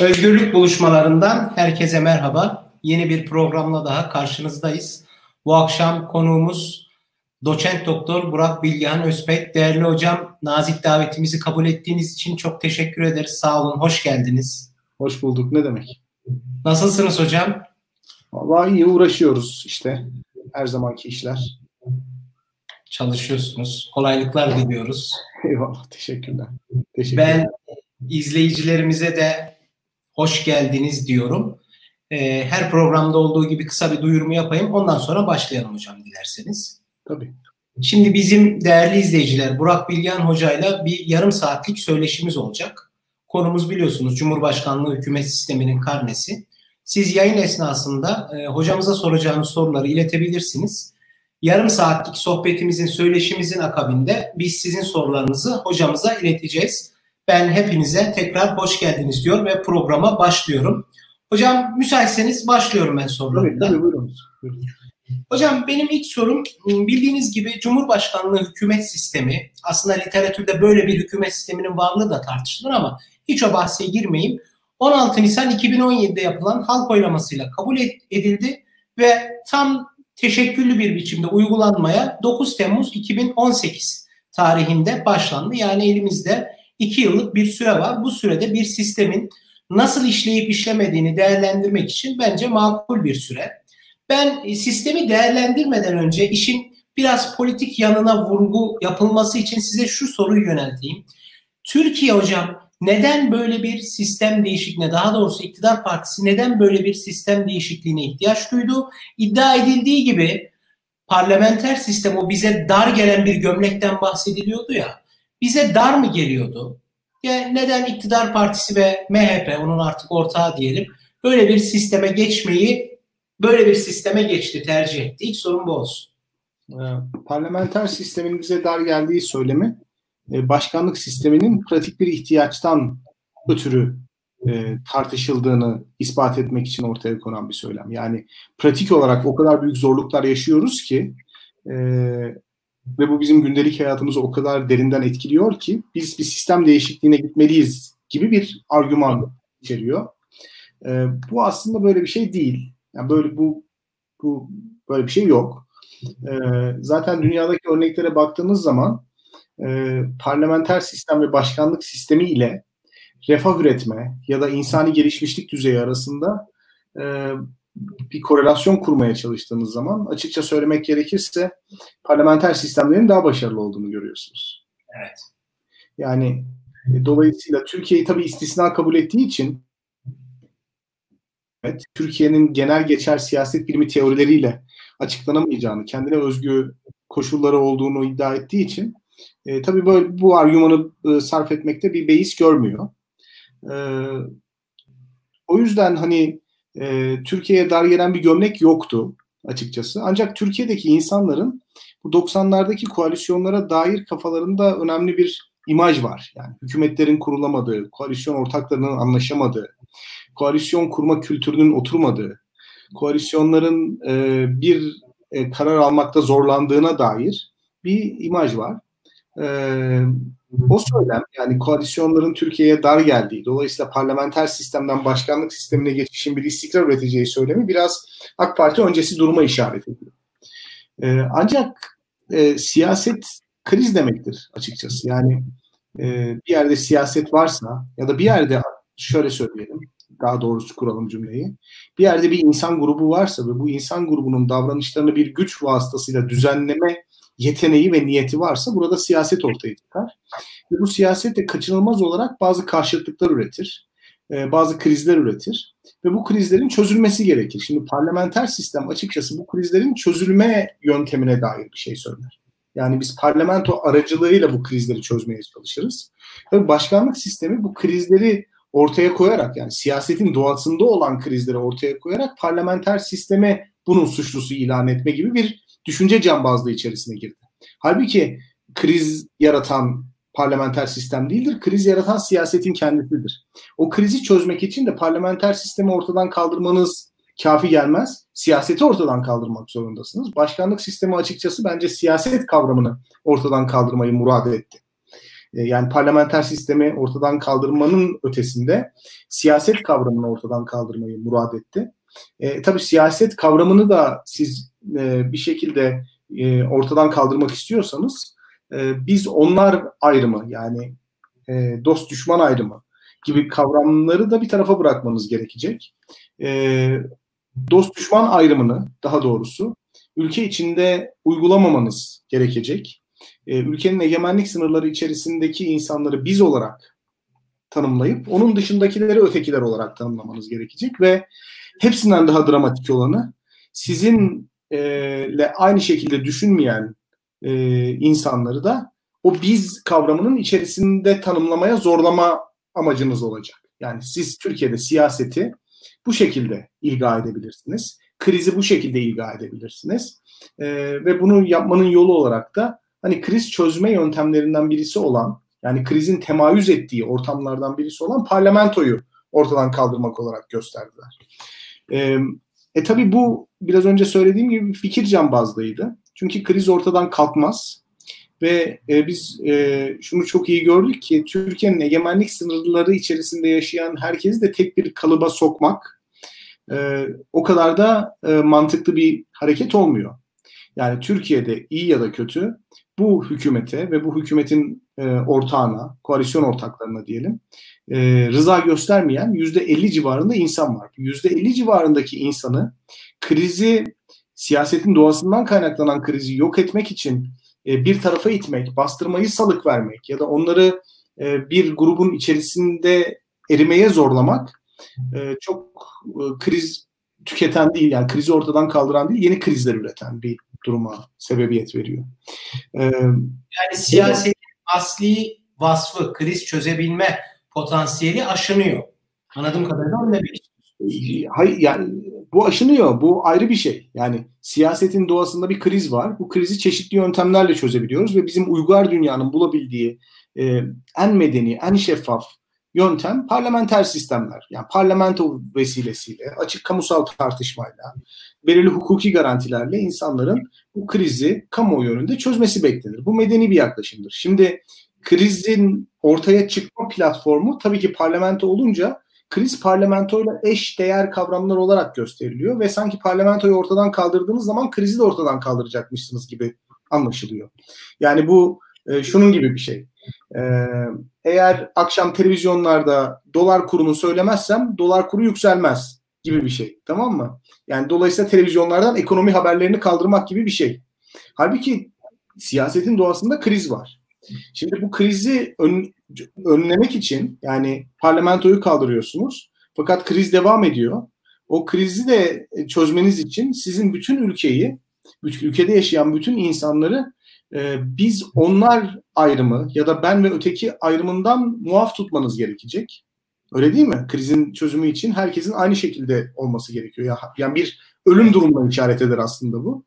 Özgürlük buluşmalarından herkese merhaba. Yeni bir programla daha karşınızdayız. Bu akşam konuğumuz Doçent Doktor Burak Bilgehan Özbek. Değerli hocam, nazik davetimizi kabul ettiğiniz için çok teşekkür ederiz. Sağ olun, hoş geldiniz. Hoş bulduk. Ne demek? Nasılsınız hocam? Vallahi iyi uğraşıyoruz işte. Her zamanki işler. Çalışıyorsunuz. Kolaylıklar diliyoruz. Eyvallah. Teşekkürler. Teşekkürler. Ben izleyicilerimize de hoş geldiniz diyorum. Ee, her programda olduğu gibi kısa bir duyurumu yapayım. Ondan sonra başlayalım hocam dilerseniz. Tabii. Şimdi bizim değerli izleyiciler Burak Bilgen hocayla bir yarım saatlik söyleşimiz olacak. Konumuz biliyorsunuz Cumhurbaşkanlığı hükümet sisteminin karnesi. Siz yayın esnasında e, hocamıza soracağınız soruları iletebilirsiniz. Yarım saatlik sohbetimizin, söyleşimizin akabinde biz sizin sorularınızı hocamıza ileteceğiz. Ben hepinize tekrar hoş geldiniz diyor ve programa başlıyorum. Hocam müsaitseniz başlıyorum ben sorularımda. Tabii tabii buyurun. buyurun. Hocam benim ilk sorum bildiğiniz gibi Cumhurbaşkanlığı hükümet sistemi aslında literatürde böyle bir hükümet sisteminin varlığı da tartışılır ama hiç o bahse girmeyeyim. 16 Nisan 2017'de yapılan halk oylamasıyla kabul edildi ve tam teşekküllü bir biçimde uygulanmaya 9 Temmuz 2018 tarihinde başlandı. Yani elimizde 2 yıllık bir süre var. Bu sürede bir sistemin nasıl işleyip işlemediğini değerlendirmek için bence makul bir süre. Ben sistemi değerlendirmeden önce işin biraz politik yanına vurgu yapılması için size şu soruyu yönelteyim. Türkiye hocam neden böyle bir sistem değişikliğine daha doğrusu iktidar partisi neden böyle bir sistem değişikliğine ihtiyaç duydu? İddia edildiği gibi parlamenter sistem o bize dar gelen bir gömlekten bahsediliyordu ya. Bize dar mı geliyordu? Ya neden iktidar partisi ve MHP onun artık ortağı diyelim böyle bir sisteme geçmeyi böyle bir sisteme geçti tercih etti. İlk sorun bu olsun. Ee, parlamenter sistemin bize dar geldiği söylemi e, başkanlık sisteminin pratik bir ihtiyaçtan ötürü e, tartışıldığını ispat etmek için ortaya konan bir söylem. Yani pratik olarak o kadar büyük zorluklar yaşıyoruz ki e, ve bu bizim gündelik hayatımızı o kadar derinden etkiliyor ki biz bir sistem değişikliğine gitmeliyiz gibi bir argüman içeriyor. E, bu aslında böyle bir şey değil. Yani böyle bu bu böyle bir şey yok. E, zaten dünyadaki örneklere baktığımız zaman e, parlamenter sistem ve başkanlık sistemi ile refah üretme ya da insani gelişmişlik düzeyi arasında e, bir korelasyon kurmaya çalıştığınız zaman açıkça söylemek gerekirse parlamenter sistemlerin daha başarılı olduğunu görüyorsunuz. Evet. Yani e, dolayısıyla Türkiye'yi tabii istisna kabul ettiği için evet, Türkiye'nin genel geçer siyaset bilimi teorileriyle açıklanamayacağını, kendine özgü koşulları olduğunu iddia ettiği için e, tabii böyle bu argümanı e, sarf etmekte bir beis görmüyor. E, o yüzden hani e, Türkiye'ye dar gelen bir gömlek yoktu açıkçası. Ancak Türkiye'deki insanların bu 90'lardaki koalisyonlara dair kafalarında önemli bir imaj var. Yani hükümetlerin kurulamadığı, koalisyon ortaklarının anlaşamadığı, koalisyon kurma kültürünün oturmadığı, koalisyonların e, bir e, karar almakta zorlandığına dair bir imaj var. E, o söylem yani koalisyonların Türkiye'ye dar geldiği, dolayısıyla parlamenter sistemden başkanlık sistemine geçişin bir istikrar üreteceği söylemi biraz AK Parti öncesi duruma işaret ediyor. E, ancak e, siyaset kriz demektir açıkçası. Yani e, bir yerde siyaset varsa ya da bir yerde şöyle söyleyelim, daha doğrusu kuralım cümleyi. Bir yerde bir insan grubu varsa ve bu insan grubunun davranışlarını bir güç vasıtasıyla düzenleme yeteneği ve niyeti varsa burada siyaset ortaya çıkar. Ve bu siyaset de kaçınılmaz olarak bazı karşıtlıklar üretir. E, bazı krizler üretir. Ve bu krizlerin çözülmesi gerekir. Şimdi parlamenter sistem açıkçası bu krizlerin çözülme yöntemine dair bir şey söyler. Yani biz parlamento aracılığıyla bu krizleri çözmeye çalışırız. Tabii başkanlık sistemi bu krizleri ortaya koyarak yani siyasetin doğasında olan krizleri ortaya koyarak parlamenter sisteme bunun suçlusu ilan etme gibi bir düşünce cambazlığı içerisine girdi. Halbuki kriz yaratan parlamenter sistem değildir. Kriz yaratan siyasetin kendisidir. O krizi çözmek için de parlamenter sistemi ortadan kaldırmanız kafi gelmez. Siyaseti ortadan kaldırmak zorundasınız. Başkanlık sistemi açıkçası bence siyaset kavramını ortadan kaldırmayı murad etti. E, yani parlamenter sistemi ortadan kaldırmanın ötesinde siyaset kavramını ortadan kaldırmayı murad etti. E, tabii siyaset kavramını da siz e, bir şekilde e, ortadan kaldırmak istiyorsanız e, biz onlar ayrımı yani e, dost düşman ayrımı gibi kavramları da bir tarafa bırakmanız gerekecek. E, dost düşman ayrımını daha doğrusu ülke içinde uygulamamanız gerekecek. E, ülkenin egemenlik sınırları içerisindeki insanları biz olarak tanımlayıp onun dışındakileri ötekiler olarak tanımlamanız gerekecek ve hepsinden daha dramatik olanı sizinle aynı şekilde düşünmeyen e, insanları da o biz kavramının içerisinde tanımlamaya zorlama amacınız olacak. Yani siz Türkiye'de siyaseti bu şekilde ilga edebilirsiniz. Krizi bu şekilde ilga edebilirsiniz. E, ve bunu yapmanın yolu olarak da hani kriz çözme yöntemlerinden birisi olan yani krizin temayüz ettiği ortamlardan birisi olan parlamentoyu ortadan kaldırmak olarak gösterdiler. E, e tabi bu biraz önce söylediğim gibi fikir cambazlığıydı. Çünkü kriz ortadan kalkmaz. Ve e, biz e, şunu çok iyi gördük ki Türkiye'nin egemenlik sınırları içerisinde yaşayan herkesi de tek bir kalıba sokmak e, o kadar da e, mantıklı bir hareket olmuyor. Yani Türkiye'de iyi ya da kötü bu hükümete ve bu hükümetin e, ortağına, koalisyon ortaklarına diyelim e, rıza göstermeyen %50 civarında insan var. %50 civarındaki insanı krizi siyasetin doğasından kaynaklanan krizi yok etmek için e, bir tarafa itmek, bastırmayı salık vermek ya da onları e, bir grubun içerisinde erimeye zorlamak e, çok kriz tüketen değil yani krizi ortadan kaldıran değil yeni krizler üreten bir duruma sebebiyet veriyor. yani siyasetin asli vasfı kriz çözebilme potansiyeli aşınıyor. Anladığım kadarıyla öyle bir Hayır yani bu aşınıyor. Bu ayrı bir şey. Yani siyasetin doğasında bir kriz var. Bu krizi çeşitli yöntemlerle çözebiliyoruz ve bizim uygar dünyanın bulabildiği e, en medeni, en şeffaf yöntem parlamenter sistemler. Yani parlamento vesilesiyle, açık kamusal tartışmayla, belirli hukuki garantilerle insanların bu krizi kamuoyu önünde çözmesi beklenir. Bu medeni bir yaklaşımdır. Şimdi krizin ortaya çıkma platformu tabii ki parlamento olunca kriz parlamentoyla eş değer kavramlar olarak gösteriliyor ve sanki parlamentoyu ortadan kaldırdığınız zaman krizi de ortadan kaldıracakmışsınız gibi anlaşılıyor. Yani bu e, şunun gibi bir şey. E, eğer akşam televizyonlarda dolar kurunu söylemezsem dolar kuru yükselmez gibi bir şey. Tamam mı? Yani dolayısıyla televizyonlardan ekonomi haberlerini kaldırmak gibi bir şey. Halbuki siyasetin doğasında kriz var. Şimdi bu krizi ön, önlemek için yani parlamentoyu kaldırıyorsunuz. Fakat kriz devam ediyor. O krizi de çözmeniz için sizin bütün ülkeyi, ülkede yaşayan bütün insanları biz onlar ayrımı ya da ben ve öteki ayrımından muaf tutmanız gerekecek. Öyle değil mi? Krizin çözümü için herkesin aynı şekilde olması gerekiyor. Yani bir ölüm durumuna işaret eder aslında bu.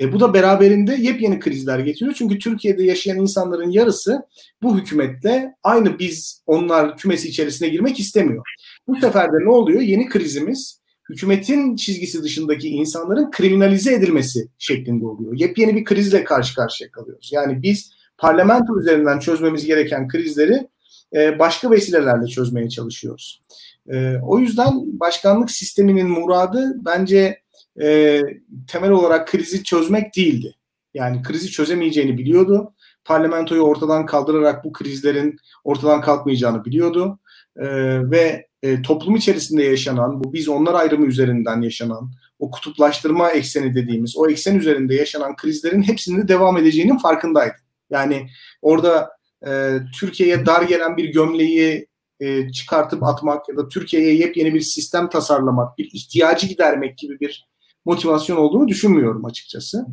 E, bu da beraberinde yepyeni krizler getiriyor. Çünkü Türkiye'de yaşayan insanların yarısı bu hükümetle aynı biz onlar kümesi içerisine girmek istemiyor. Bu sefer de ne oluyor? Yeni krizimiz hükümetin çizgisi dışındaki insanların kriminalize edilmesi şeklinde oluyor. Yepyeni bir krizle karşı karşıya kalıyoruz. Yani biz parlamento üzerinden çözmemiz gereken krizleri e, başka vesilelerle çözmeye çalışıyoruz. E, o yüzden başkanlık sisteminin muradı bence e, temel olarak krizi çözmek değildi. Yani krizi çözemeyeceğini biliyordu. Parlamentoyu ortadan kaldırarak bu krizlerin ortadan kalkmayacağını biliyordu. E, ve e, toplum içerisinde yaşanan, bu biz onlar ayrımı üzerinden yaşanan, o kutuplaştırma ekseni dediğimiz, o eksen üzerinde yaşanan krizlerin hepsinin devam edeceğinin farkındaydı. Yani orada e, Türkiye'ye dar gelen bir gömleği e, çıkartıp atmak ya da Türkiye'ye yepyeni bir sistem tasarlamak, bir ihtiyacı gidermek gibi bir motivasyon olduğunu düşünmüyorum açıkçası.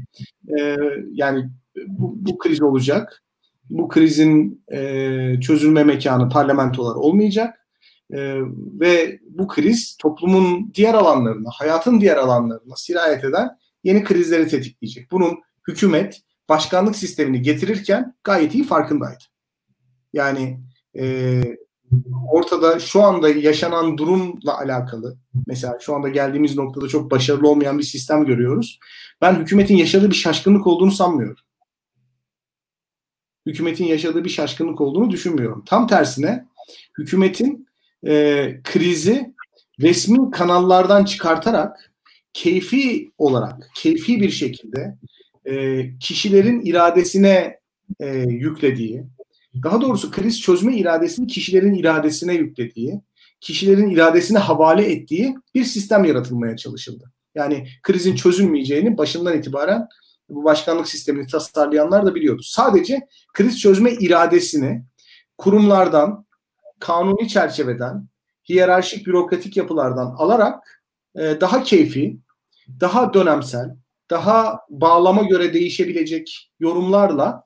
E, yani bu, bu kriz olacak. Bu krizin e, çözülme mekanı parlamentolar olmayacak. E, ve bu kriz toplumun diğer alanlarına, hayatın diğer alanlarına sirayet eden yeni krizleri tetikleyecek. Bunun hükümet başkanlık sistemini getirirken gayet iyi farkındaydı. Yani e, ortada şu anda yaşanan durumla alakalı mesela şu anda geldiğimiz noktada çok başarılı olmayan bir sistem görüyoruz. Ben hükümetin yaşadığı bir şaşkınlık olduğunu sanmıyorum. hükümetin yaşadığı bir şaşkınlık olduğunu düşünmüyorum. Tam tersine hükümetin e, krizi resmi kanallardan çıkartarak keyfi olarak, keyfi bir şekilde e, kişilerin iradesine e, yüklediği, daha doğrusu kriz çözme iradesini kişilerin iradesine yüklediği, kişilerin iradesine havale ettiği bir sistem yaratılmaya çalışıldı. Yani krizin çözülmeyeceğini başından itibaren bu başkanlık sistemini tasarlayanlar da biliyordu. Sadece kriz çözme iradesini kurumlardan, kanuni çerçeveden, hiyerarşik bürokratik yapılardan alarak e, daha keyfi, daha dönemsel, daha bağlama göre değişebilecek yorumlarla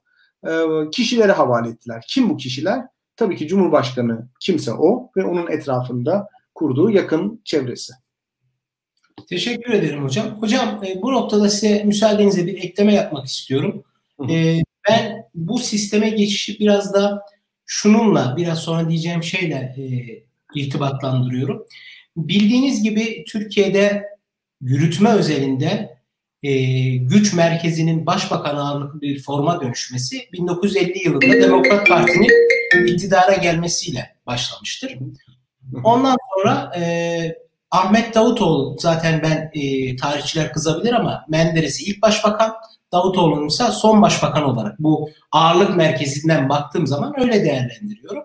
e, kişilere havale ettiler. Kim bu kişiler? Tabii ki Cumhurbaşkanı kimse o ve onun etrafında kurduğu yakın çevresi. Teşekkür ederim hocam. Hocam e, bu noktada size müsaadenizle bir ekleme yapmak istiyorum. E, ben bu sisteme geçişi biraz da şununla biraz sonra diyeceğim şeyle e, irtibatlandırıyorum. Bildiğiniz gibi Türkiye'de yürütme özelinde e, güç merkezinin başbakan ağırlıklı bir forma dönüşmesi 1950 yılında Demokrat Parti'nin iktidara gelmesiyle başlamıştır. Ondan sonra e, Ahmet Davutoğlu zaten ben e, tarihçiler kızabilir ama Menderes'i ilk başbakan, Davutoğlu'nun ise son başbakan olarak bu ağırlık merkezinden baktığım zaman öyle değerlendiriyorum.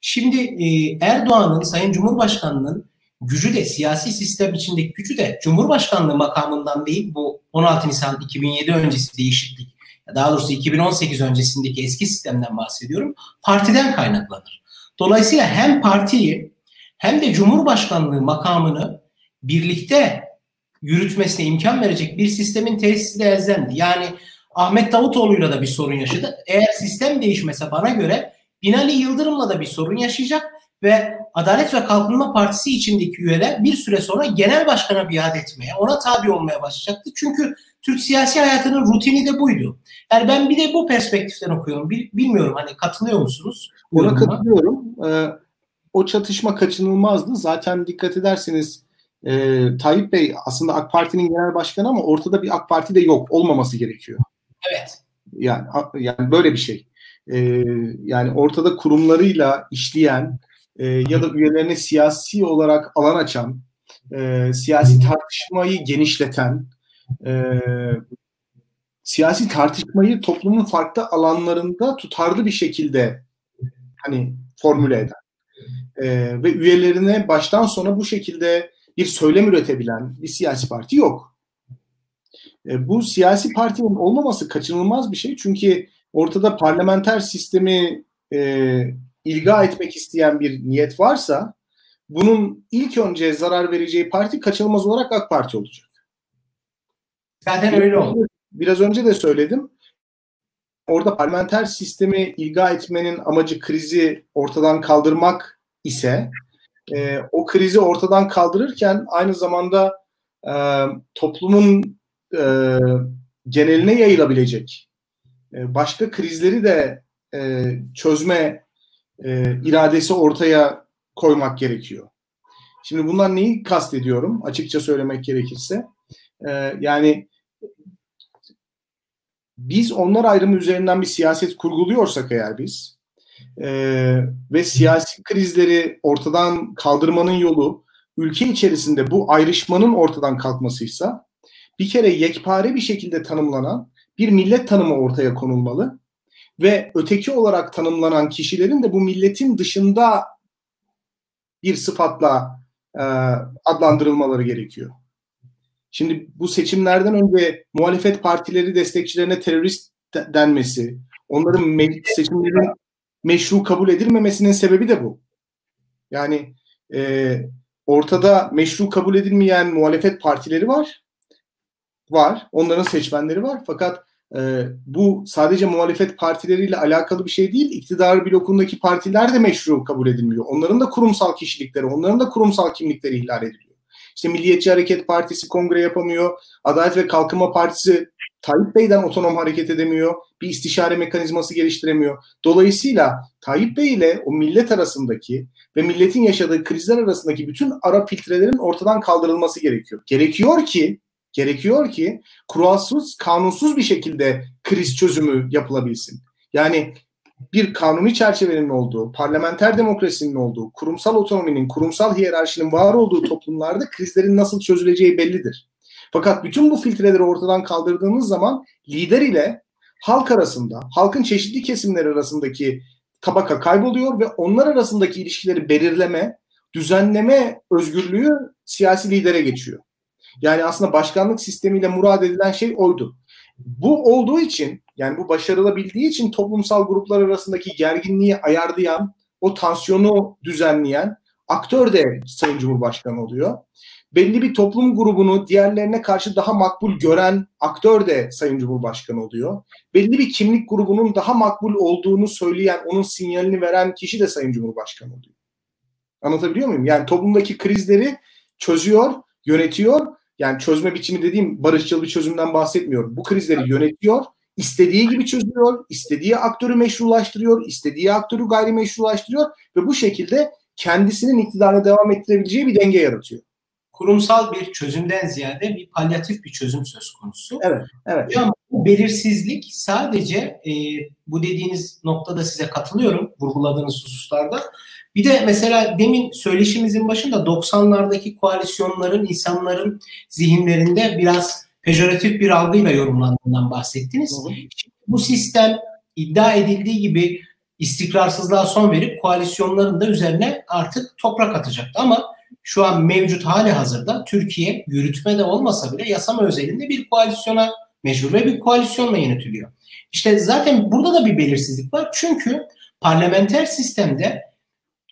Şimdi e, Erdoğan'ın, Sayın Cumhurbaşkanı'nın gücü de siyasi sistem içindeki gücü de Cumhurbaşkanlığı makamından değil bu 16 Nisan 2007 öncesi değişiklik daha doğrusu 2018 öncesindeki eski sistemden bahsediyorum partiden kaynaklanır. Dolayısıyla hem partiyi hem de Cumhurbaşkanlığı makamını birlikte yürütmesine imkan verecek bir sistemin tesisi de elzemdi. Yani Ahmet Davutoğlu'yla da bir sorun yaşadı. Eğer sistem değişmese bana göre Binali Yıldırım'la da bir sorun yaşayacak ve Adalet ve Kalkınma Partisi içindeki üyeler bir süre sonra genel başkana biat etmeye, ona tabi olmaya başlayacaktı. Çünkü Türk siyasi hayatının rutini de buydu. Yani ben bir de bu perspektiften okuyorum. Bilmiyorum hani katılıyor musunuz? Ona katılıyorum. Ee, o çatışma kaçınılmazdı. Zaten dikkat ederseniz e, Tayyip Bey aslında AK Parti'nin genel başkanı ama ortada bir AK Parti de yok. Olmaması gerekiyor. Evet. Yani, yani böyle bir şey. E, yani ortada kurumlarıyla işleyen e, ya da üyelerine siyasi olarak alan açan, e, siyasi tartışmayı genişleten, e, siyasi tartışmayı toplumun farklı alanlarında tutarlı bir şekilde hani formüle eden e, ve üyelerine baştan sona bu şekilde bir söylem üretebilen bir siyasi parti yok. E, bu siyasi partinin olmaması kaçınılmaz bir şey çünkü ortada parlamenter sistemi e, ilga etmek isteyen bir niyet varsa bunun ilk önce zarar vereceği parti kaçınılmaz olarak AK Parti olacak. Zaten öyle oldu. Biraz önce de söyledim. Orada parlamenter sistemi ilga etmenin amacı krizi ortadan kaldırmak ise e, o krizi ortadan kaldırırken aynı zamanda e, toplumun e, geneline yayılabilecek e, başka krizleri de e, çözme e, iradesi ortaya koymak gerekiyor. Şimdi bunlar neyi kastediyorum açıkça söylemek gerekirse? E, yani biz onlar ayrımı üzerinden bir siyaset kurguluyorsak eğer biz e, ve siyasi krizleri ortadan kaldırmanın yolu ülke içerisinde bu ayrışmanın ortadan kalkmasıysa bir kere yekpare bir şekilde tanımlanan bir millet tanımı ortaya konulmalı ve öteki olarak tanımlanan kişilerin de bu milletin dışında bir sıfatla e, adlandırılmaları gerekiyor. Şimdi bu seçimlerden önce muhalefet partileri destekçilerine terörist denmesi, onların seçimlerin meşru kabul edilmemesinin sebebi de bu. Yani e, ortada meşru kabul edilmeyen muhalefet partileri var. Var. Onların seçmenleri var. Fakat e, bu sadece muhalefet partileriyle alakalı bir şey değil. İktidar blokundaki partiler de meşru kabul edilmiyor. Onların da kurumsal kişilikleri, onların da kurumsal kimlikleri ihlal ediliyor. İşte Milliyetçi Hareket Partisi kongre yapamıyor. Adalet ve Kalkınma Partisi Tayyip Bey'den otonom hareket edemiyor. Bir istişare mekanizması geliştiremiyor. Dolayısıyla Tayyip Bey ile o millet arasındaki ve milletin yaşadığı krizler arasındaki bütün ara filtrelerin ortadan kaldırılması gerekiyor. Gerekiyor ki gerekiyor ki kuralsız, kanunsuz bir şekilde kriz çözümü yapılabilsin. Yani bir kanuni çerçevenin olduğu, parlamenter demokrasinin olduğu, kurumsal otonominin, kurumsal hiyerarşinin var olduğu toplumlarda krizlerin nasıl çözüleceği bellidir. Fakat bütün bu filtreleri ortadan kaldırdığınız zaman lider ile halk arasında, halkın çeşitli kesimleri arasındaki tabaka kayboluyor ve onlar arasındaki ilişkileri belirleme, düzenleme özgürlüğü siyasi lidere geçiyor. Yani aslında başkanlık sistemiyle murad edilen şey oydu. Bu olduğu için yani bu başarılabildiği için toplumsal gruplar arasındaki gerginliği ayarlayan, o tansiyonu düzenleyen aktör de Sayın Cumhurbaşkanı oluyor. Belli bir toplum grubunu diğerlerine karşı daha makbul gören aktör de Sayın Cumhurbaşkanı oluyor. Belli bir kimlik grubunun daha makbul olduğunu söyleyen, onun sinyalini veren kişi de Sayın Cumhurbaşkanı oluyor. Anlatabiliyor muyum? Yani toplumdaki krizleri çözüyor, yönetiyor. Yani çözme biçimi dediğim barışçıl bir çözümden bahsetmiyorum. Bu krizleri yönetiyor, istediği gibi çözüyor, istediği aktörü meşrulaştırıyor, istediği aktörü gayrimeşrulaştırıyor ve bu şekilde kendisinin iktidarına devam ettirebileceği bir denge yaratıyor. Kurumsal bir çözümden ziyade bir palyatif bir çözüm söz konusu. Evet, evet. Hocam bu belirsizlik sadece e, bu dediğiniz noktada size katılıyorum vurguladığınız hususlarda. Bir de mesela demin söyleşimizin başında 90'lardaki koalisyonların insanların zihinlerinde biraz pejoratif bir algıyla yorumlandığından bahsettiniz. Hı. bu sistem iddia edildiği gibi istikrarsızlığa son verip koalisyonların da üzerine artık toprak atacaktı. Ama şu an mevcut hali hazırda Türkiye yürütmede olmasa bile yasama özelinde bir koalisyona mecbur ve bir koalisyonla yönetiliyor. İşte zaten burada da bir belirsizlik var. Çünkü parlamenter sistemde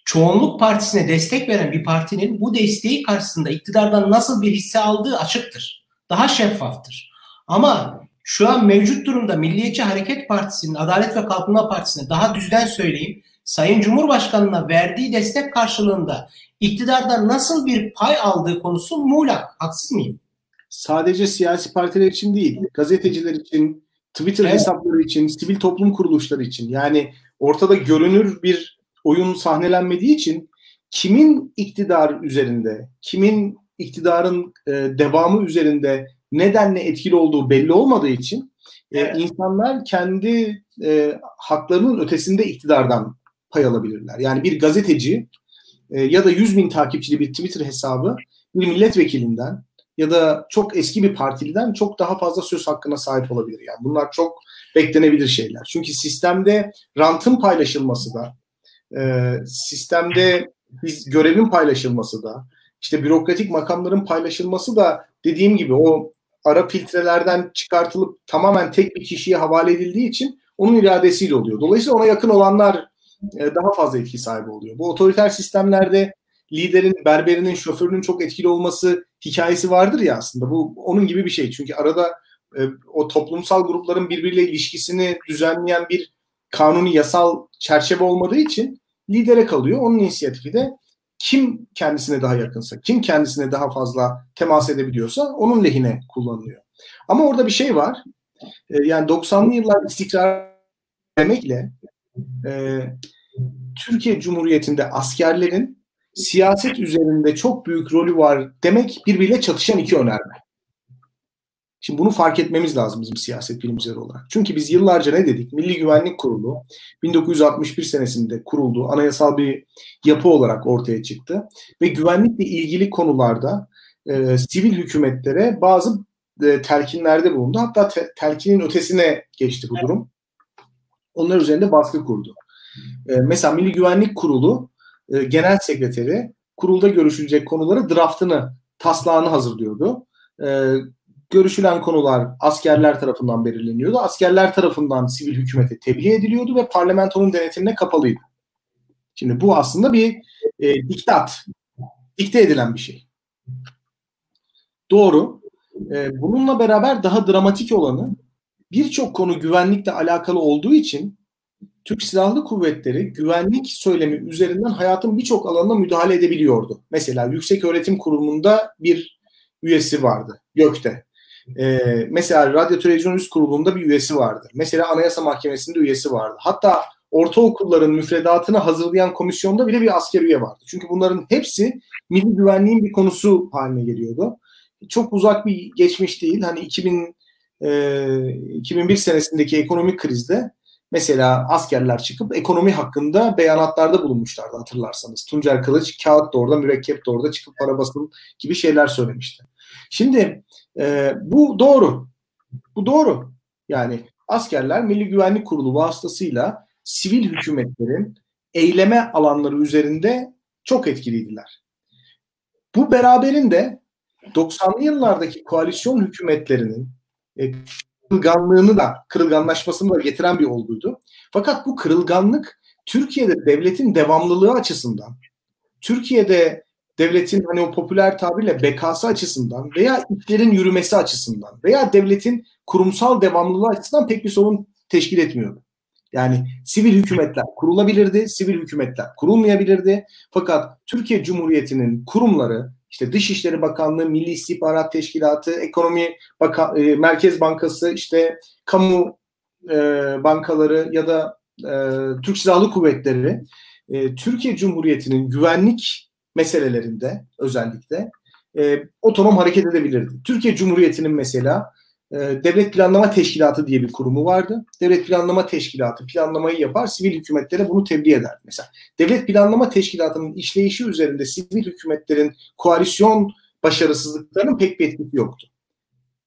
çoğunluk partisine destek veren bir partinin bu desteği karşısında iktidardan nasıl bir hisse aldığı açıktır. Daha şeffaftır. Ama şu an mevcut durumda Milliyetçi Hareket Partisi'nin, Adalet ve Kalkınma Partisi'ne daha düzden söyleyeyim, Sayın Cumhurbaşkanı'na verdiği destek karşılığında iktidardan nasıl bir pay aldığı konusu muğlak. Haksız mıyım? Sadece siyasi partiler için değil, gazeteciler için, Twitter evet. hesapları için, sivil toplum kuruluşları için. Yani ortada görünür bir oyun sahnelenmediği için kimin iktidar üzerinde, kimin iktidarın e, devamı üzerinde nedenle etkili olduğu belli olmadığı için e, evet. insanlar kendi e, haklarının ötesinde iktidardan pay alabilirler. Yani bir gazeteci e, ya da 100 bin takipçili bir Twitter hesabı bir milletvekilinden ya da çok eski bir partiliden çok daha fazla söz hakkına sahip olabilir. Yani bunlar çok beklenebilir şeyler. Çünkü sistemde rantın paylaşılması da, e, sistemde biz görevin paylaşılması da, işte bürokratik makamların paylaşılması da dediğim gibi o ara filtrelerden çıkartılıp tamamen tek bir kişiye havale edildiği için onun iradesiyle oluyor. Dolayısıyla ona yakın olanlar e, daha fazla etki sahibi oluyor. Bu otoriter sistemlerde liderin, berberinin, şoförünün çok etkili olması hikayesi vardır ya aslında. Bu onun gibi bir şey. Çünkü arada e, o toplumsal grupların birbiriyle ilişkisini düzenleyen bir kanuni yasal çerçeve olmadığı için lidere kalıyor. Onun inisiyatifi de kim kendisine daha yakınsa, kim kendisine daha fazla temas edebiliyorsa onun lehine kullanılıyor. Ama orada bir şey var. E, yani 90'lı yıllar istikrar demekle e, Türkiye Cumhuriyeti'nde askerlerin siyaset üzerinde çok büyük rolü var demek birbiriyle çatışan iki önerme. Şimdi bunu fark etmemiz lazım bizim siyaset bilimcileri olarak. Çünkü biz yıllarca ne dedik? Milli Güvenlik Kurulu 1961 senesinde kuruldu. Anayasal bir yapı olarak ortaya çıktı. Ve güvenlikle ilgili konularda e, sivil hükümetlere bazı e, telkinlerde bulundu. Hatta te, telkinin ötesine geçti bu durum. Onlar üzerinde baskı kurdu. E, mesela Milli Güvenlik Kurulu e, Genel Sekreteri kurulda görüşülecek konuları draftını, taslağını hazırlıyordu. E, görüşülen konular askerler tarafından belirleniyordu. Askerler tarafından sivil hükümete tebliğ ediliyordu ve parlamentonun denetimine kapalıydı. Şimdi bu aslında bir e, diktat, dikte edilen bir şey. Doğru. E, bununla beraber daha dramatik olanı birçok konu güvenlikle alakalı olduğu için Türk Silahlı Kuvvetleri güvenlik söylemi üzerinden hayatın birçok alanına müdahale edebiliyordu. Mesela Yüksek Öğretim Kurumu'nda bir üyesi vardı. YÖK'te. Ee, mesela Radyo Televizyon Üst Kurulu'nda bir üyesi vardı. Mesela Anayasa Mahkemesi'nde üyesi vardı. Hatta ortaokulların müfredatını hazırlayan komisyonda bile bir asker üye vardı. Çünkü bunların hepsi milli güvenliğin bir konusu haline geliyordu. Çok uzak bir geçmiş değil. Hani 2000 e, 2001 senesindeki ekonomik krizde Mesela askerler çıkıp ekonomi hakkında beyanatlarda bulunmuşlardı hatırlarsanız. Tuncer Kılıç kağıt da orada, mürekkep de orada çıkıp para basın gibi şeyler söylemişti. Şimdi e, bu doğru. Bu doğru. Yani askerler Milli Güvenlik Kurulu vasıtasıyla sivil hükümetlerin eyleme alanları üzerinde çok etkiliydiler. Bu beraberinde 90'lı yıllardaki koalisyon hükümetlerinin e, kırılganlığını da, kırılganlaşmasını da getiren bir olguydu. Fakat bu kırılganlık Türkiye'de devletin devamlılığı açısından, Türkiye'de devletin hani o popüler tabirle bekası açısından veya işlerin yürümesi açısından veya devletin kurumsal devamlılığı açısından pek bir sorun teşkil etmiyordu. Yani sivil hükümetler kurulabilirdi, sivil hükümetler kurulmayabilirdi. Fakat Türkiye Cumhuriyeti'nin kurumları işte Dışişleri Bakanlığı, Milli İstihbarat Teşkilatı, Ekonomi Baka, e, Merkez Bankası, işte kamu e, bankaları ya da e, Türk Silahlı Kuvvetleri e, Türkiye Cumhuriyeti'nin güvenlik meselelerinde özellikle e, otonom hareket edebilirdi. Türkiye Cumhuriyeti'nin mesela e, Devlet Planlama Teşkilatı diye bir kurumu vardı. Devlet Planlama Teşkilatı planlamayı yapar, sivil hükümetlere bunu tebliğ eder. Mesela Devlet Planlama Teşkilatı'nın işleyişi üzerinde sivil hükümetlerin koalisyon başarısızlıklarının pek bir etkisi yoktu.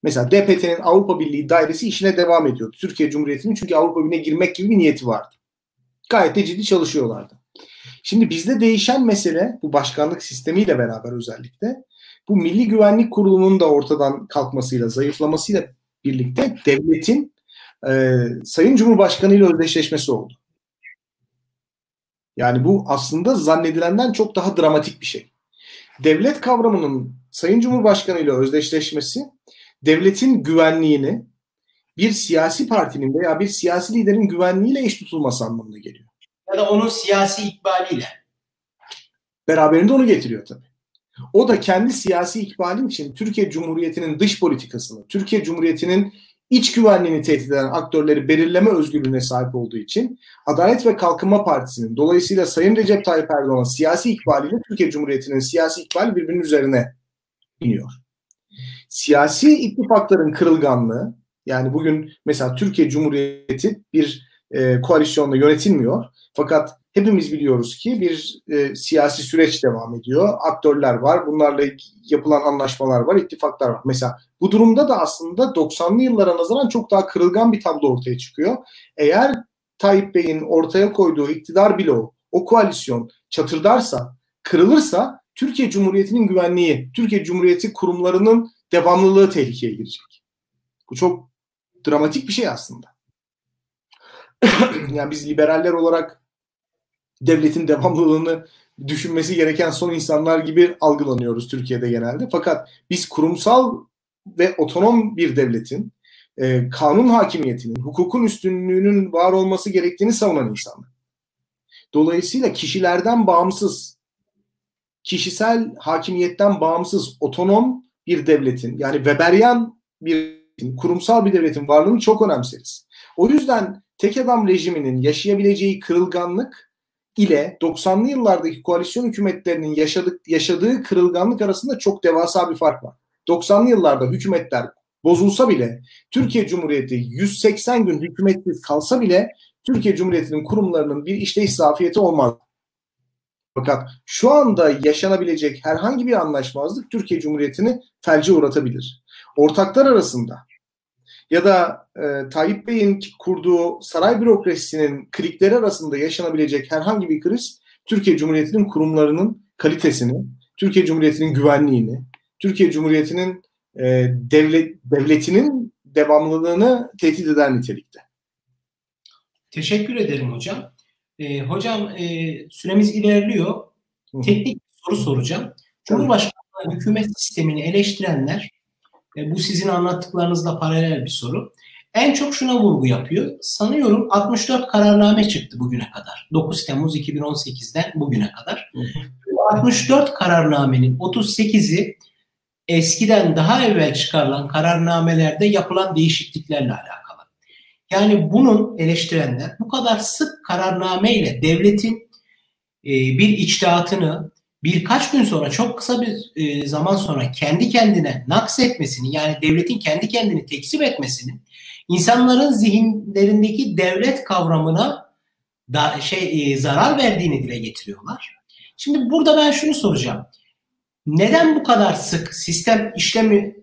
Mesela DPT'nin Avrupa Birliği dairesi işine devam ediyordu. Türkiye Cumhuriyeti'nin çünkü Avrupa Birliği'ne girmek gibi bir niyeti vardı. Gayet de ciddi çalışıyorlardı. Şimdi bizde değişen mesele bu başkanlık sistemiyle beraber özellikle bu Milli Güvenlik Kurulu'nun da ortadan kalkmasıyla, zayıflamasıyla birlikte devletin e, Sayın Cumhurbaşkanı ile özdeşleşmesi oldu. Yani bu aslında zannedilenden çok daha dramatik bir şey. Devlet kavramının Sayın Cumhurbaşkanı ile özdeşleşmesi devletin güvenliğini bir siyasi partinin veya bir siyasi liderin güvenliğiyle eş tutulması anlamına geliyor. Ya da onun siyasi ikbaliyle. Beraberinde onu getiriyor tabii. O da kendi siyasi ikbali için Türkiye Cumhuriyeti'nin dış politikasını, Türkiye Cumhuriyeti'nin iç güvenliğini tehdit eden aktörleri belirleme özgürlüğüne sahip olduğu için Adalet ve Kalkınma Partisi'nin dolayısıyla Sayın Recep Tayyip Erdoğan'ın siyasi ikbaliyle Türkiye Cumhuriyeti'nin siyasi ikbali birbirinin üzerine iniyor. Siyasi ittifakların kırılganlığı yani bugün mesela Türkiye Cumhuriyeti bir e, koalisyonla yönetilmiyor. Fakat hepimiz biliyoruz ki bir e, siyasi süreç devam ediyor. Aktörler var, bunlarla yapılan anlaşmalar var, ittifaklar var. Mesela bu durumda da aslında 90'lı yıllara nazaran çok daha kırılgan bir tablo ortaya çıkıyor. Eğer Tayyip Bey'in ortaya koyduğu iktidar bloğu, o koalisyon çatırdarsa, kırılırsa Türkiye Cumhuriyeti'nin güvenliği, Türkiye Cumhuriyeti kurumlarının devamlılığı tehlikeye girecek. Bu çok dramatik bir şey aslında. yani biz liberaller olarak devletin devamlılığını düşünmesi gereken son insanlar gibi algılanıyoruz Türkiye'de genelde. Fakat biz kurumsal ve otonom bir devletin e, kanun hakimiyetinin, hukukun üstünlüğünün var olması gerektiğini savunan insanlar. Dolayısıyla kişilerden bağımsız, kişisel hakimiyetten bağımsız, otonom bir devletin, yani Weberian bir kurumsal bir devletin varlığını çok önemseriz. O yüzden tek adam rejiminin yaşayabileceği kırılganlık ile 90'lı yıllardaki koalisyon hükümetlerinin yaşadık, yaşadığı kırılganlık arasında çok devasa bir fark var. 90'lı yıllarda hükümetler bozulsa bile Türkiye Cumhuriyeti 180 gün hükümetsiz kalsa bile Türkiye Cumhuriyeti'nin kurumlarının bir işleyiş zafiyeti olmaz. Fakat şu anda yaşanabilecek herhangi bir anlaşmazlık Türkiye Cumhuriyeti'ni felce uğratabilir. Ortaklar arasında ya da e, Tayyip Bey'in kurduğu saray bürokrasisinin klikleri arasında yaşanabilecek herhangi bir kriz Türkiye Cumhuriyeti'nin kurumlarının kalitesini, Türkiye Cumhuriyeti'nin güvenliğini, Türkiye Cumhuriyeti'nin e, devlet devletinin devamlılığını tehdit eden nitelikte. Teşekkür ederim hocam. E, hocam e, süremiz ilerliyor. Teknik bir soru soracağım. Cumhurbaşkanlığı hükümet sistemini eleştirenler e, bu sizin anlattıklarınızla paralel bir soru. En çok şuna vurgu yapıyor. Sanıyorum 64 kararname çıktı bugüne kadar. 9 Temmuz 2018'den bugüne kadar. Bu 64 kararnamenin 38'i eskiden daha evvel çıkarılan kararnamelerde yapılan değişikliklerle alakalı. Yani bunun eleştirenler bu kadar sık kararnameyle devletin e, bir içtihatını birkaç gün sonra çok kısa bir e, zaman sonra kendi kendine naks etmesinin yani devletin kendi kendini tekzip etmesinin insanların zihinlerindeki devlet kavramına da şey e, zarar verdiğini dile getiriyorlar. Şimdi burada ben şunu soracağım. Neden bu kadar sık sistem işlemi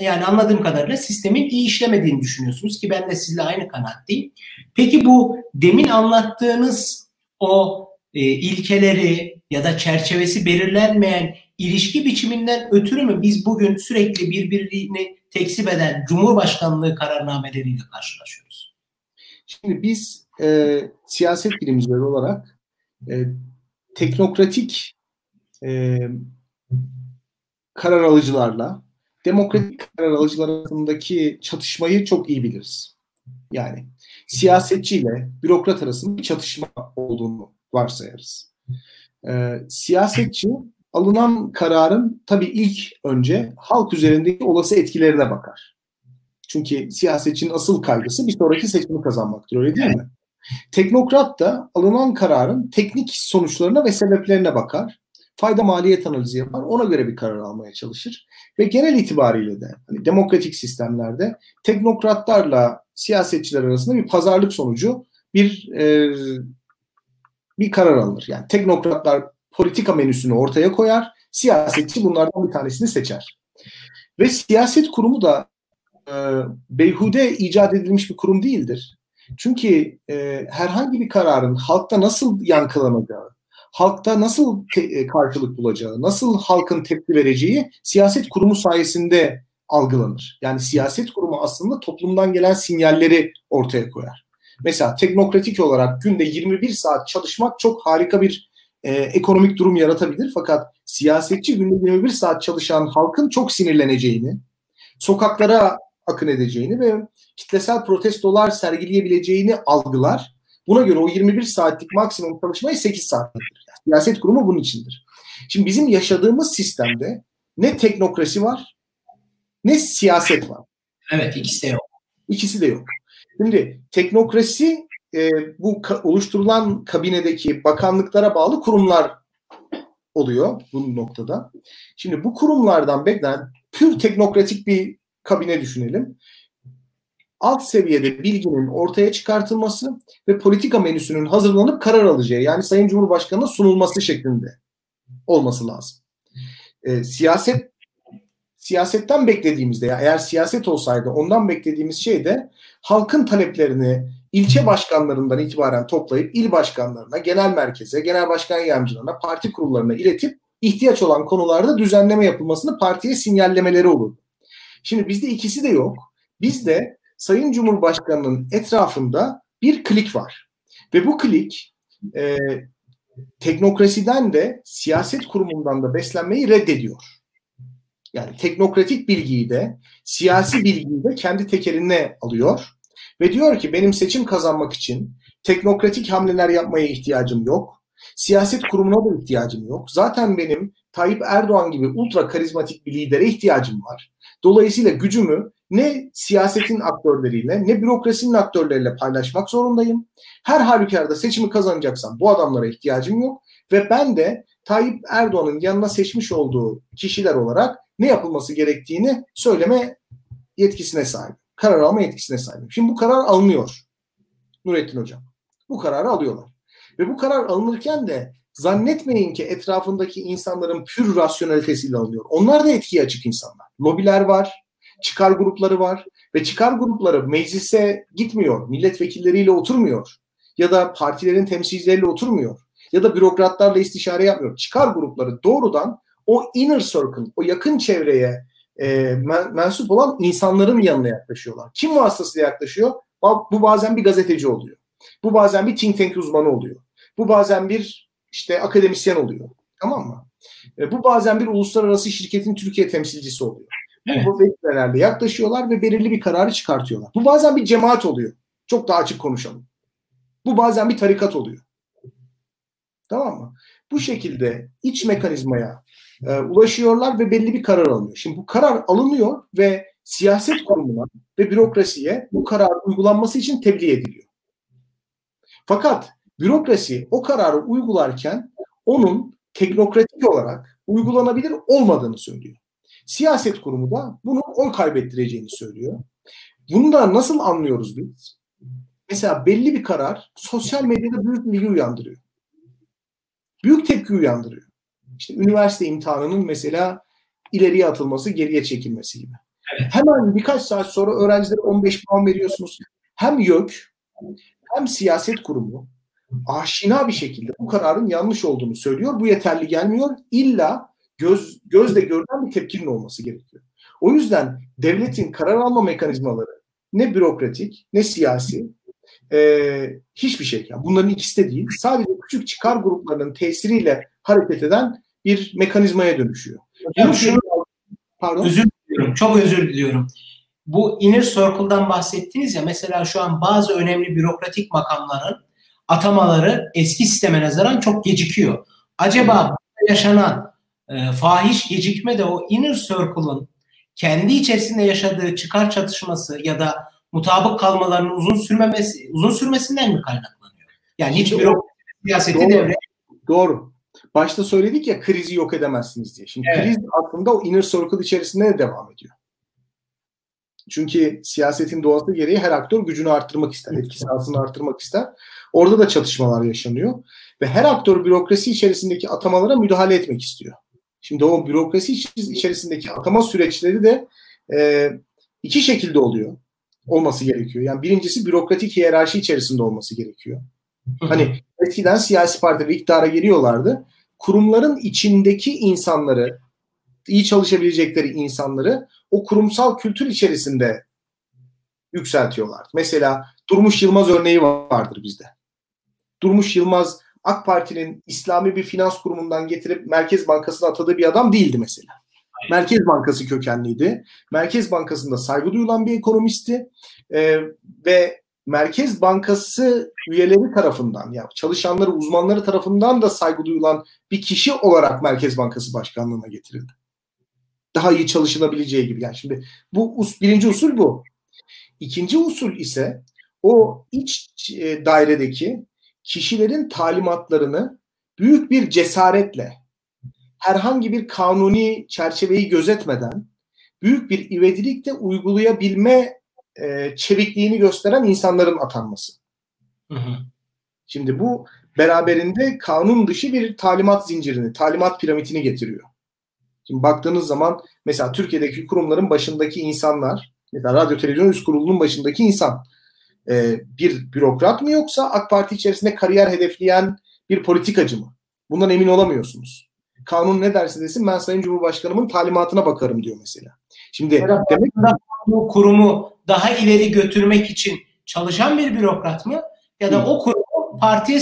yani anladığım kadarıyla sistemin iyi işlemediğini düşünüyorsunuz ki ben de sizle aynı kanaatteyim. Peki bu demin anlattığınız o e, ilkeleri ya da çerçevesi belirlenmeyen ilişki biçiminden ötürü mü biz bugün sürekli birbirini tekzip eden Cumhurbaşkanlığı kararnameleriyle karşılaşıyoruz? Şimdi biz e, siyaset bilimcileri olarak e, teknokratik e, karar alıcılarla demokratik karar alıcılar arasındaki çatışmayı çok iyi biliriz. Yani siyasetçiyle bürokrat arasında bir çatışma olduğunu varsayarız. Ee, siyasetçi alınan kararın tabii ilk önce halk üzerindeki olası etkilerine bakar. Çünkü siyasetçinin asıl kaygısı bir sonraki seçimi kazanmaktır öyle değil mi? Teknokrat da alınan kararın teknik sonuçlarına ve sebeplerine bakar. Fayda maliyet analizi yapar. Ona göre bir karar almaya çalışır. Ve genel itibariyle de hani demokratik sistemlerde teknokratlarla siyasetçiler arasında bir pazarlık sonucu bir e, bir karar alınır. Yani teknokratlar politika menüsünü ortaya koyar. Siyasetçi bunlardan bir tanesini seçer. Ve siyaset kurumu da e, beyhude icat edilmiş bir kurum değildir. Çünkü e, herhangi bir kararın halkta nasıl yankılanacağı, halkta nasıl te- e, karşılık bulacağı, nasıl halkın tepki vereceği siyaset kurumu sayesinde algılanır. Yani siyaset kurumu aslında toplumdan gelen sinyalleri ortaya koyar. Mesela teknokratik olarak günde 21 saat çalışmak çok harika bir e, ekonomik durum yaratabilir. Fakat siyasetçi günde 21 saat çalışan halkın çok sinirleneceğini, sokaklara akın edeceğini ve kitlesel protestolar sergileyebileceğini algılar. Buna göre o 21 saatlik maksimum çalışmayı 8 saat yapar. Siyaset kurumu bunun içindir. Şimdi bizim yaşadığımız sistemde ne teknokrasi var ne siyaset var. Evet ikisi de yok. İkisi de yok. Şimdi teknokrasi e, bu ka- oluşturulan kabinedeki bakanlıklara bağlı kurumlar oluyor bu noktada. Şimdi bu kurumlardan beklenen pür teknokratik bir kabine düşünelim. Alt seviyede bilginin ortaya çıkartılması ve politika menüsünün hazırlanıp karar alacağı yani Sayın Cumhurbaşkanı'na sunulması şeklinde olması lazım. E, siyaset siyasetten beklediğimizde ya eğer siyaset olsaydı ondan beklediğimiz şey de halkın taleplerini ilçe başkanlarından itibaren toplayıp il başkanlarına, genel merkeze, genel başkan yardımcılarına, parti kurullarına iletip ihtiyaç olan konularda düzenleme yapılmasını partiye sinyallemeleri olur. Şimdi bizde ikisi de yok. Bizde Sayın Cumhurbaşkanı'nın etrafında bir klik var. Ve bu klik e, teknokrasiden de siyaset kurumundan da beslenmeyi reddediyor. Yani teknokratik bilgiyi de siyasi bilgiyi de kendi tekerine alıyor ve diyor ki benim seçim kazanmak için teknokratik hamleler yapmaya ihtiyacım yok. Siyaset kurumuna da ihtiyacım yok. Zaten benim Tayyip Erdoğan gibi ultra karizmatik bir lidere ihtiyacım var. Dolayısıyla gücümü ne siyasetin aktörleriyle ne bürokrasinin aktörleriyle paylaşmak zorundayım. Her halükarda seçimi kazanacaksam bu adamlara ihtiyacım yok. Ve ben de Tayyip Erdoğan'ın yanına seçmiş olduğu kişiler olarak ne yapılması gerektiğini söyleme yetkisine sahip. Karar alma yetkisine sahip. Şimdi bu karar alınıyor. Nurettin Hocam. Bu kararı alıyorlar. Ve bu karar alınırken de zannetmeyin ki etrafındaki insanların pür rasyonelitesiyle alınıyor. Onlar da etkiye açık insanlar. Lobiler var, çıkar grupları var ve çıkar grupları meclise gitmiyor, milletvekilleriyle oturmuyor ya da partilerin temsilcileriyle oturmuyor ya da bürokratlarla istişare yapmıyor. Çıkar grupları doğrudan o inner circle, o yakın çevreye e, mensup olan insanların yanına yaklaşıyorlar. Kim vasıtasıyla yaklaşıyor? Bu bazen bir gazeteci oluyor. Bu bazen bir think tank uzmanı oluyor. Bu bazen bir işte akademisyen oluyor. Tamam mı? E, bu bazen bir uluslararası şirketin Türkiye temsilcisi oluyor. Evet. Bu vesilelerle yaklaşıyorlar ve belirli bir kararı çıkartıyorlar. Bu bazen bir cemaat oluyor. Çok daha açık konuşalım. Bu bazen bir tarikat oluyor. Tamam mı? Bu şekilde iç mekanizmaya e, ulaşıyorlar ve belli bir karar alınıyor. Şimdi bu karar alınıyor ve siyaset kurumuna ve bürokrasiye bu karar uygulanması için tebliğ ediliyor. Fakat bürokrasi o kararı uygularken onun teknokratik olarak uygulanabilir olmadığını söylüyor. Siyaset kurumu da bunu oy kaybettireceğini söylüyor. Bunu da nasıl anlıyoruz biz? Mesela belli bir karar sosyal medyada büyük bilgi uyandırıyor. Büyük tepki uyandırıyor. İşte üniversite imtihanının mesela ileriye atılması, geriye çekilmesi gibi. Evet. Hemen birkaç saat sonra öğrencilere 15 puan veriyorsunuz. Hem YÖK hem siyaset kurumu aşina bir şekilde bu kararın yanlış olduğunu söylüyor. Bu yeterli gelmiyor. İlla göz gözle görülen bir tepkinin olması gerekiyor. O yüzden devletin karar alma mekanizmaları ne bürokratik ne siyasi e, hiçbir şey. Yani bunların ikisi de değil. Sadece küçük çıkar gruplarının tesiriyle hareket eden bir mekanizmaya dönüşüyor. Hocam şunu, pardon. Özür diliyorum. Çok özür diliyorum. Bu inner circle'dan bahsettiniz ya mesela şu an bazı önemli bürokratik makamların atamaları eski sisteme nazaran çok gecikiyor. Acaba yaşanan e, fahiş gecikme de o inner circle'ın kendi içerisinde yaşadığı çıkar çatışması ya da mutabık kalmalarının uzun sürmemesi uzun sürmesinden mi kaynaklanıyor? Yani hiç bürokrasi siyaseti doğru, devre. Doğru. Başta söyledik ya krizi yok edemezsiniz diye. Şimdi evet. kriz aslında o inner circle içerisinde de devam ediyor. Çünkü siyasetin doğası gereği her aktör gücünü arttırmak ister, etki sahasını arttırmak ister. Orada da çatışmalar yaşanıyor ve her aktör bürokrasi içerisindeki atamalara müdahale etmek istiyor. Şimdi o bürokrasi içerisindeki atama süreçleri de e, iki şekilde oluyor. Olması gerekiyor. Yani birincisi bürokratik hiyerarşi içerisinde olması gerekiyor. Hani eskiden siyasi partiler iktidara geliyorlardı. Kurumların içindeki insanları, iyi çalışabilecekleri insanları o kurumsal kültür içerisinde yükseltiyorlar. Mesela Durmuş Yılmaz örneği vardır bizde. Durmuş Yılmaz AK Parti'nin İslami bir finans kurumundan getirip Merkez Bankası'na atadığı bir adam değildi mesela. Merkez Bankası kökenliydi. Merkez Bankası'nda saygı duyulan bir ekonomisti ee, ve Merkez Bankası üyeleri tarafından ya çalışanları, uzmanları tarafından da saygı duyulan bir kişi olarak Merkez Bankası Başkanlığı'na getirildi. Daha iyi çalışılabileceği gibi. Yani şimdi bu birinci usul bu. İkinci usul ise o iç e, dairedeki kişilerin talimatlarını büyük bir cesaretle herhangi bir kanuni çerçeveyi gözetmeden büyük bir ivedilikle uygulayabilme e, çevikliğini gösteren insanların atanması. Hı hı. Şimdi bu beraberinde kanun dışı bir talimat zincirini, talimat piramidini getiriyor. Şimdi baktığınız zaman mesela Türkiye'deki kurumların başındaki insanlar, mesela radyo televizyon üst kurulunun başındaki insan e, bir bürokrat mı yoksa AK Parti içerisinde kariyer hedefleyen bir politikacı mı? Bundan emin olamıyorsunuz. Kanun ne derse desin ben Sayın Cumhurbaşkanımın talimatına bakarım diyor mesela. Şimdi evet, demek bu kurumu daha ileri götürmek için çalışan bir bürokrat mı ya da Hı. o kurumu partiye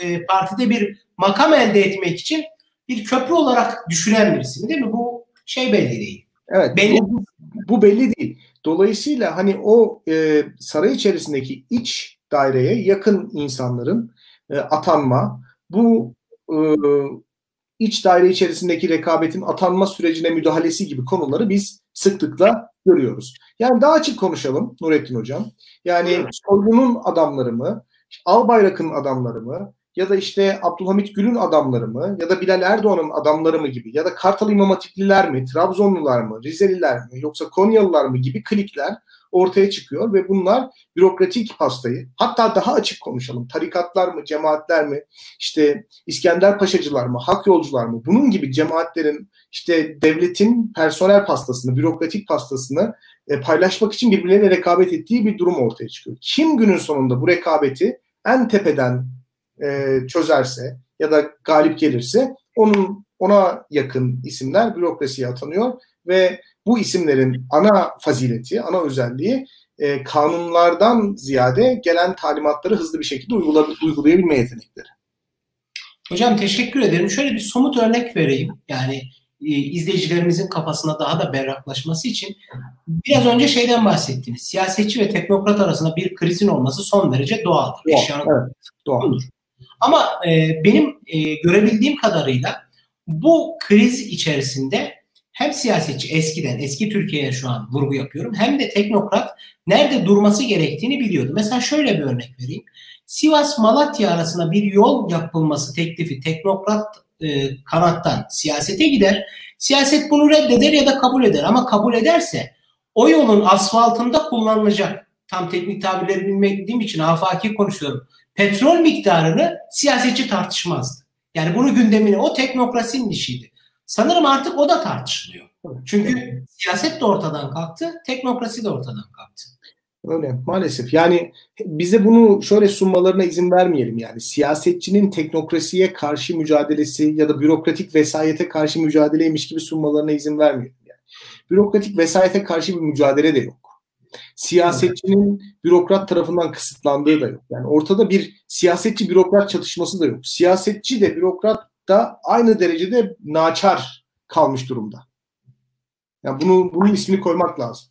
e, partide bir makam elde etmek için bir köprü olarak düşünen birisi mi değil mi? Bu şey belli değil. Evet. Belli. Bu, bu belli değil. Dolayısıyla hani o e, saray içerisindeki iç daireye yakın insanların e, atanma, bu e, iç daire içerisindeki rekabetin atanma sürecine müdahalesi gibi konuları biz sıklıkla görüyoruz. Yani daha açık konuşalım Nurettin Hocam. Yani Soylu'nun adamları mı, Albayrak'ın adamları mı, ya da işte Abdülhamit Gül'ün adamları mı ya da Bilal Erdoğan'ın adamları mı gibi ya da Kartal İmam Hatipliler mi, Trabzonlular mı, Rizeliler mi yoksa Konyalılar mı gibi klikler ortaya çıkıyor ve bunlar bürokratik pastayı hatta daha açık konuşalım tarikatlar mı, cemaatler mi, işte İskender Paşacılar mı, hak yolcular mı bunun gibi cemaatlerin işte devletin personel pastasını, bürokratik pastasını e, paylaşmak için birbirleriyle rekabet ettiği bir durum ortaya çıkıyor. Kim günün sonunda bu rekabeti en tepeden e, çözerse ya da galip gelirse onun ona yakın isimler bürokrasiye atanıyor ve bu isimlerin ana fazileti, ana özelliği e, kanunlardan ziyade gelen talimatları hızlı bir şekilde uygula, uygulayabilme yetenekleri. Hocam teşekkür ederim. Şöyle bir somut örnek vereyim. Yani e, izleyicilerimizin kafasına daha da berraklaşması için biraz önce şeyden bahsettiniz. Siyasetçi ve teknokrat arasında bir krizin olması son derece doğaldır. Doğal, evet, doğal. Ama e, benim e, görebildiğim kadarıyla bu kriz içerisinde hem siyasetçi eskiden, eski Türkiye'ye şu an vurgu yapıyorum hem de teknokrat nerede durması gerektiğini biliyordu. Mesela şöyle bir örnek vereyim. Sivas-Malatya arasında bir yol yapılması teklifi teknokrat e, kanattan siyasete gider. Siyaset bunu reddeder ya da kabul eder ama kabul ederse o yolun asfaltında kullanılacak tam teknik tabirleri bilmediğim için afaki konuşuyorum. Petrol miktarını siyasetçi tartışmazdı. Yani bunu gündemine o teknokrasinin işiydi. Sanırım artık o da tartışılıyor. Çünkü siyaset de ortadan kalktı, teknokrasi de ortadan kalktı. Öyle maalesef. Yani bize bunu şöyle sunmalarına izin vermeyelim yani. Siyasetçinin teknokrasiye karşı mücadelesi ya da bürokratik vesayete karşı mücadeleymiş gibi sunmalarına izin vermeyelim yani. Bürokratik vesayete karşı bir mücadele de yok. Siyasetçinin bürokrat tarafından kısıtlandığı da yok. Yani ortada bir siyasetçi bürokrat çatışması da yok. Siyasetçi de bürokrat da aynı derecede naçar kalmış durumda. Yani bunu bunun ismini koymak lazım.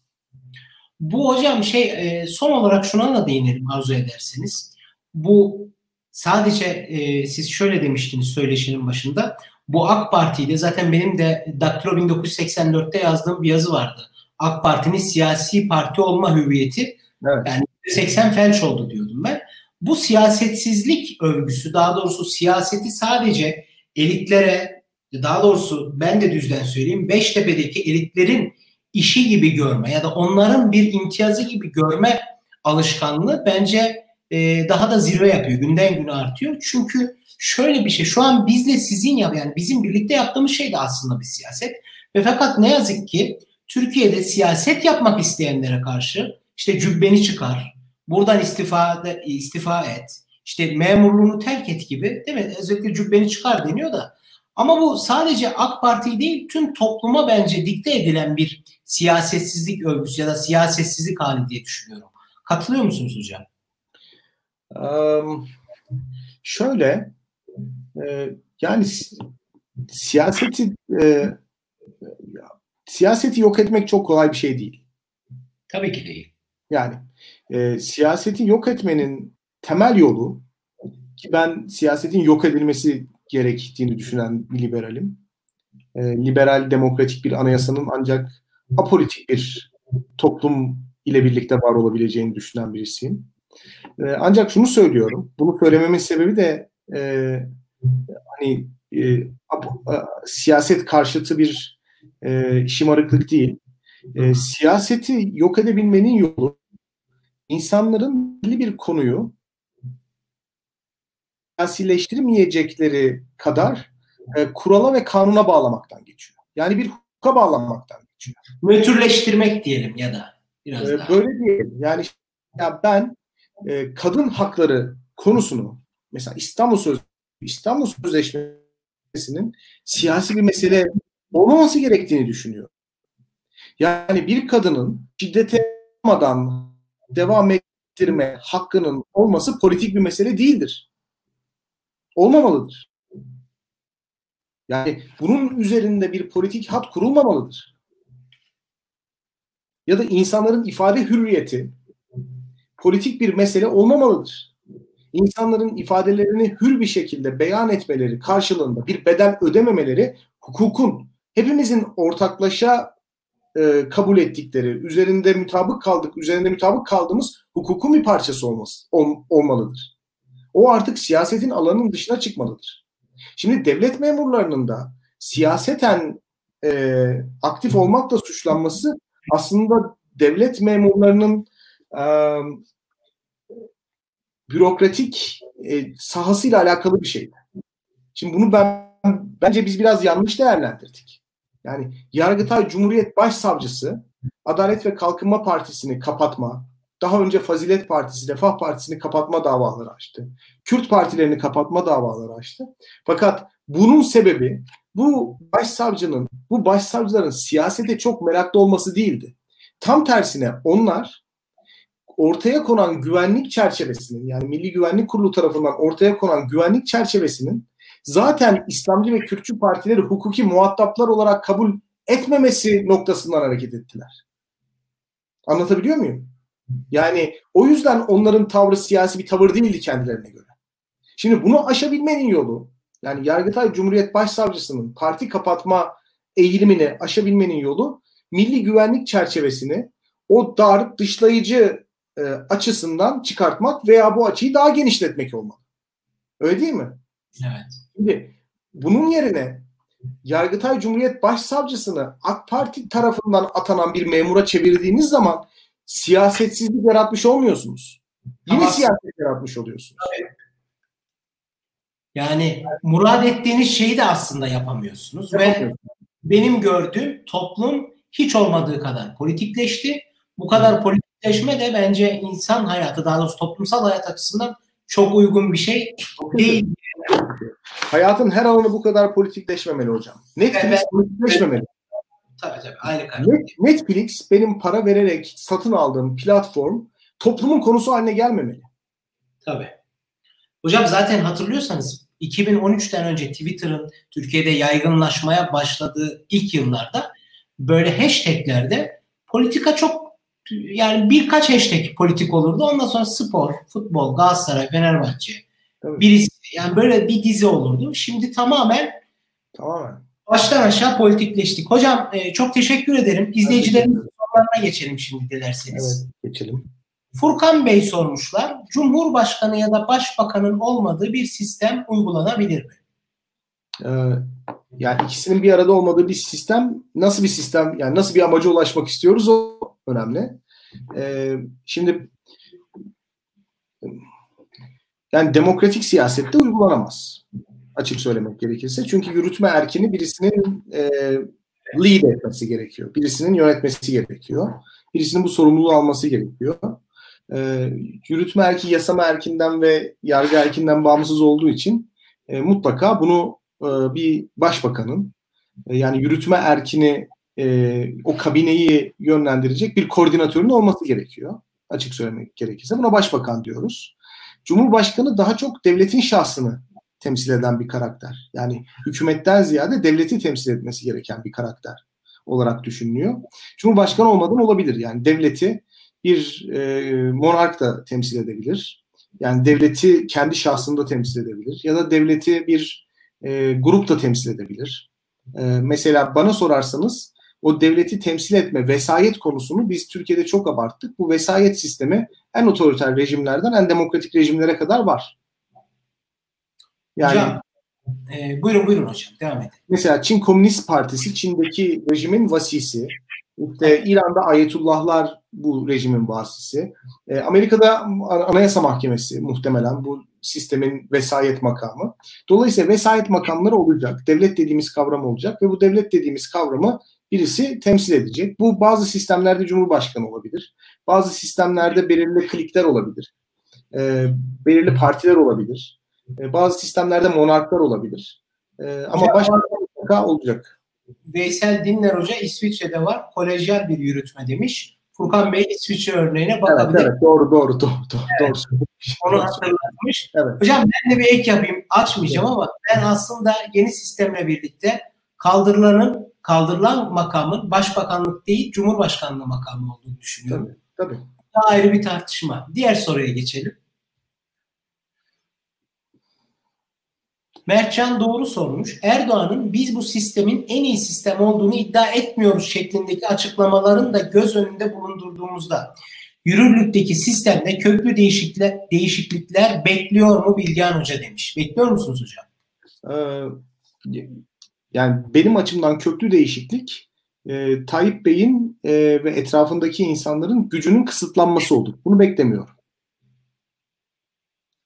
Bu hocam şey e, son olarak şuna da değinelim arzu ederseniz. Bu sadece e, siz şöyle demiştiniz söyleşinin başında. Bu AK Parti'de zaten benim de Daktilo 1984'te yazdığım bir yazı vardı. AK Parti'nin siyasi parti olma hüviyeti evet. yani 80 felç oldu diyordum ben. Bu siyasetsizlik övgüsü daha doğrusu siyaseti sadece elitlere daha doğrusu ben de düzden söyleyeyim Beştepe'deki elitlerin işi gibi görme ya da onların bir imtiyazı gibi görme alışkanlığı bence e, daha da zirve yapıyor. Günden güne artıyor. Çünkü şöyle bir şey şu an bizle sizin yap yani bizim birlikte yaptığımız şey de aslında bir siyaset. Ve fakat ne yazık ki Türkiye'de siyaset yapmak isteyenlere karşı işte cübbeni çıkar, buradan istifa, istifa et, işte memurluğunu terk et gibi değil mi? Özellikle cübbeni çıkar deniyor da. Ama bu sadece AK Parti değil tüm topluma bence dikte edilen bir siyasetsizlik övgüsü ya da siyasetsizlik hali diye düşünüyorum. Katılıyor musunuz hocam? Um, şöyle e, yani siyaseti e, siyaseti yok etmek çok kolay bir şey değil. Tabii ki değil. Yani e, siyaseti yok etmenin temel yolu ki ben siyasetin yok edilmesi gerektiğini düşünen bir liberalim. E, liberal demokratik bir anayasanın ancak apolitik bir toplum ile birlikte var olabileceğini düşünen birisiyim. E, ancak şunu söylüyorum. Bunu söylememin sebebi de e, hani e, ap, a, siyaset karşıtı bir e, şımarıklık değil. E, siyaseti yok edebilmenin yolu insanların belli bir konuyu siyasileştirmeyecekleri kadar e, kurala ve kanuna bağlamaktan geçiyor. Yani bir hukuka bağlanmaktan geçiyor. Nötrleştirmek diyelim ya da biraz e, daha. Böyle değil. Yani ya ben e, kadın hakları konusunu mesela İstanbul Söz İstanbul Sözleşmesi'nin siyasi bir mesele olmaması gerektiğini düşünüyor. Yani bir kadının şiddete olmadan devam ettirme hakkının olması politik bir mesele değildir. Olmamalıdır. Yani bunun üzerinde bir politik hat kurulmamalıdır. Ya da insanların ifade hürriyeti politik bir mesele olmamalıdır. İnsanların ifadelerini hür bir şekilde beyan etmeleri karşılığında bir bedel ödememeleri hukukun hepimizin ortaklaşa e, kabul ettikleri, üzerinde mutabık kaldık, üzerinde mutabık kaldığımız hukukun bir parçası olması ol, olmalıdır. O artık siyasetin alanının dışına çıkmalıdır. Şimdi devlet memurlarının da siyaseten e, aktif olmakla suçlanması aslında devlet memurlarının e, bürokratik e, sahasıyla alakalı bir şeydi. Şimdi bunu ben bence biz biraz yanlış değerlendirdik. Yani Yargıtay Cumhuriyet Başsavcısı Adalet ve Kalkınma Partisi'ni kapatma, daha önce Fazilet Partisi, Refah Partisi'ni kapatma davaları açtı. Kürt partilerini kapatma davaları açtı. Fakat bunun sebebi bu başsavcının, bu başsavcıların siyasete çok meraklı olması değildi. Tam tersine onlar ortaya konan güvenlik çerçevesinin yani Milli Güvenlik Kurulu tarafından ortaya konan güvenlik çerçevesinin zaten İslamcı ve Kürtçü partileri hukuki muhataplar olarak kabul etmemesi noktasından hareket ettiler. Anlatabiliyor muyum? Yani o yüzden onların tavrı siyasi bir tavır değildi kendilerine göre. Şimdi bunu aşabilmenin yolu yani Yargıtay Cumhuriyet Başsavcısının parti kapatma eğilimini aşabilmenin yolu milli güvenlik çerçevesini o dar dışlayıcı e, açısından çıkartmak veya bu açıyı daha genişletmek olmalı. Öyle değil mi? Evet. Şimdi bunun yerine Yargıtay Cumhuriyet Başsavcısını AK Parti tarafından atanan bir memura çevirdiğiniz zaman siyasetsizlik yaratmış olmuyorsunuz. Yine Ama, siyaset yaratmış oluyorsunuz. Yani murad ettiğiniz şeyi de aslında yapamıyorsunuz. Ve benim gördüğüm toplum hiç olmadığı kadar politikleşti. Bu kadar politikleşme de bence insan hayatı daha doğrusu toplumsal hayat açısından çok uygun bir şey değil. Hayatın her alanı bu kadar politikleşmemeli hocam. Netflix evet. politikleşmemeli. Tabii tabii aynı karar. Netflix benim para vererek satın aldığım platform toplumun konusu haline gelmemeli. Tabii. Hocam zaten hatırlıyorsanız 2013'ten önce Twitter'ın Türkiye'de yaygınlaşmaya başladığı ilk yıllarda böyle hashtaglerde politika çok yani birkaç hashtag politik olurdu. Ondan sonra spor, futbol, Galatasaray, Fenerbahçe. Tabii. Birisi yani böyle bir dizi olurdu. Şimdi tamamen tamamen baştan aşağı politikleştik. Hocam e, çok teşekkür ederim. İzleyicilerimizin sorularına geçelim şimdi dilerseniz. Evet, geçelim. Furkan Bey sormuşlar. Cumhurbaşkanı ya da başbakanın olmadığı bir sistem uygulanabilir mi? Ee, yani ikisinin bir arada olmadığı bir sistem nasıl bir sistem yani nasıl bir amaca ulaşmak istiyoruz o önemli. Ee, şimdi yani demokratik siyasette uygulanamaz. Açık söylemek gerekirse. Çünkü yürütme erkini birisinin e, lead etmesi gerekiyor. Birisinin yönetmesi gerekiyor. Birisinin bu sorumluluğu alması gerekiyor. E, yürütme erki yasama erkinden ve yargı erkinden bağımsız olduğu için e, mutlaka bunu e, bir başbakanın e, yani yürütme erkini e, o kabineyi yönlendirecek bir koordinatörün olması gerekiyor. Açık söylemek gerekirse. Buna başbakan diyoruz. Cumhurbaşkanı daha çok devletin şahsını temsil eden bir karakter. Yani hükümetten ziyade devleti temsil etmesi gereken bir karakter olarak düşünülüyor. Cumhurbaşkanı olmadan olabilir. Yani devleti bir e, monark da temsil edebilir. Yani devleti kendi şahsında temsil edebilir. Ya da devleti bir e, grup da temsil edebilir. E, mesela bana sorarsanız o devleti temsil etme, vesayet konusunu biz Türkiye'de çok abarttık. Bu vesayet sistemi en otoriter rejimlerden en demokratik rejimlere kadar var. Yani hocam, e, buyurun buyurun hocam devam edin. Mesela Çin Komünist Partisi Çin'deki rejimin vasisi. İşte İran'da Ayetullahlar bu rejimin vasisi. E, Amerika'da Anayasa Mahkemesi muhtemelen bu sistemin vesayet makamı. Dolayısıyla vesayet makamları olacak. Devlet dediğimiz kavram olacak ve bu devlet dediğimiz kavramı birisi temsil edecek. Bu bazı sistemlerde Cumhurbaşkanı olabilir. Bazı sistemlerde belirli klikler olabilir. E, belirli partiler olabilir. E, bazı sistemlerde monarklar olabilir. E, ama mutlaka olacak. Veysel Dinler Hoca İsviçre'de var. Kolejyal bir yürütme demiş. Furkan Bey İsviçre örneğine bakabilir. Evet, evet doğru doğru doğru. doğru, evet. doğru. Onu hatırlatmış. Evet. Hocam ben de bir ek yapayım. Açmayacağım ama ben aslında yeni sistemle birlikte kaldırılanın kaldırılan makamın başbakanlık değil cumhurbaşkanlığı makamı olduğunu düşünüyorum. Tabii, tabii. Daha ayrı bir tartışma. Diğer soruya geçelim. Mertcan doğru sormuş. Erdoğan'ın biz bu sistemin en iyi sistem olduğunu iddia etmiyoruz şeklindeki açıklamaların da göz önünde bulundurduğumuzda yürürlükteki sistemde köklü değişiklikler, değişiklikler bekliyor mu Bilgehan Hoca demiş. Bekliyor musunuz hocam? Ee, yani benim açımdan köklü değişiklik e, Tayyip Bey'in e, ve etrafındaki insanların gücünün kısıtlanması olur. Bunu beklemiyorum.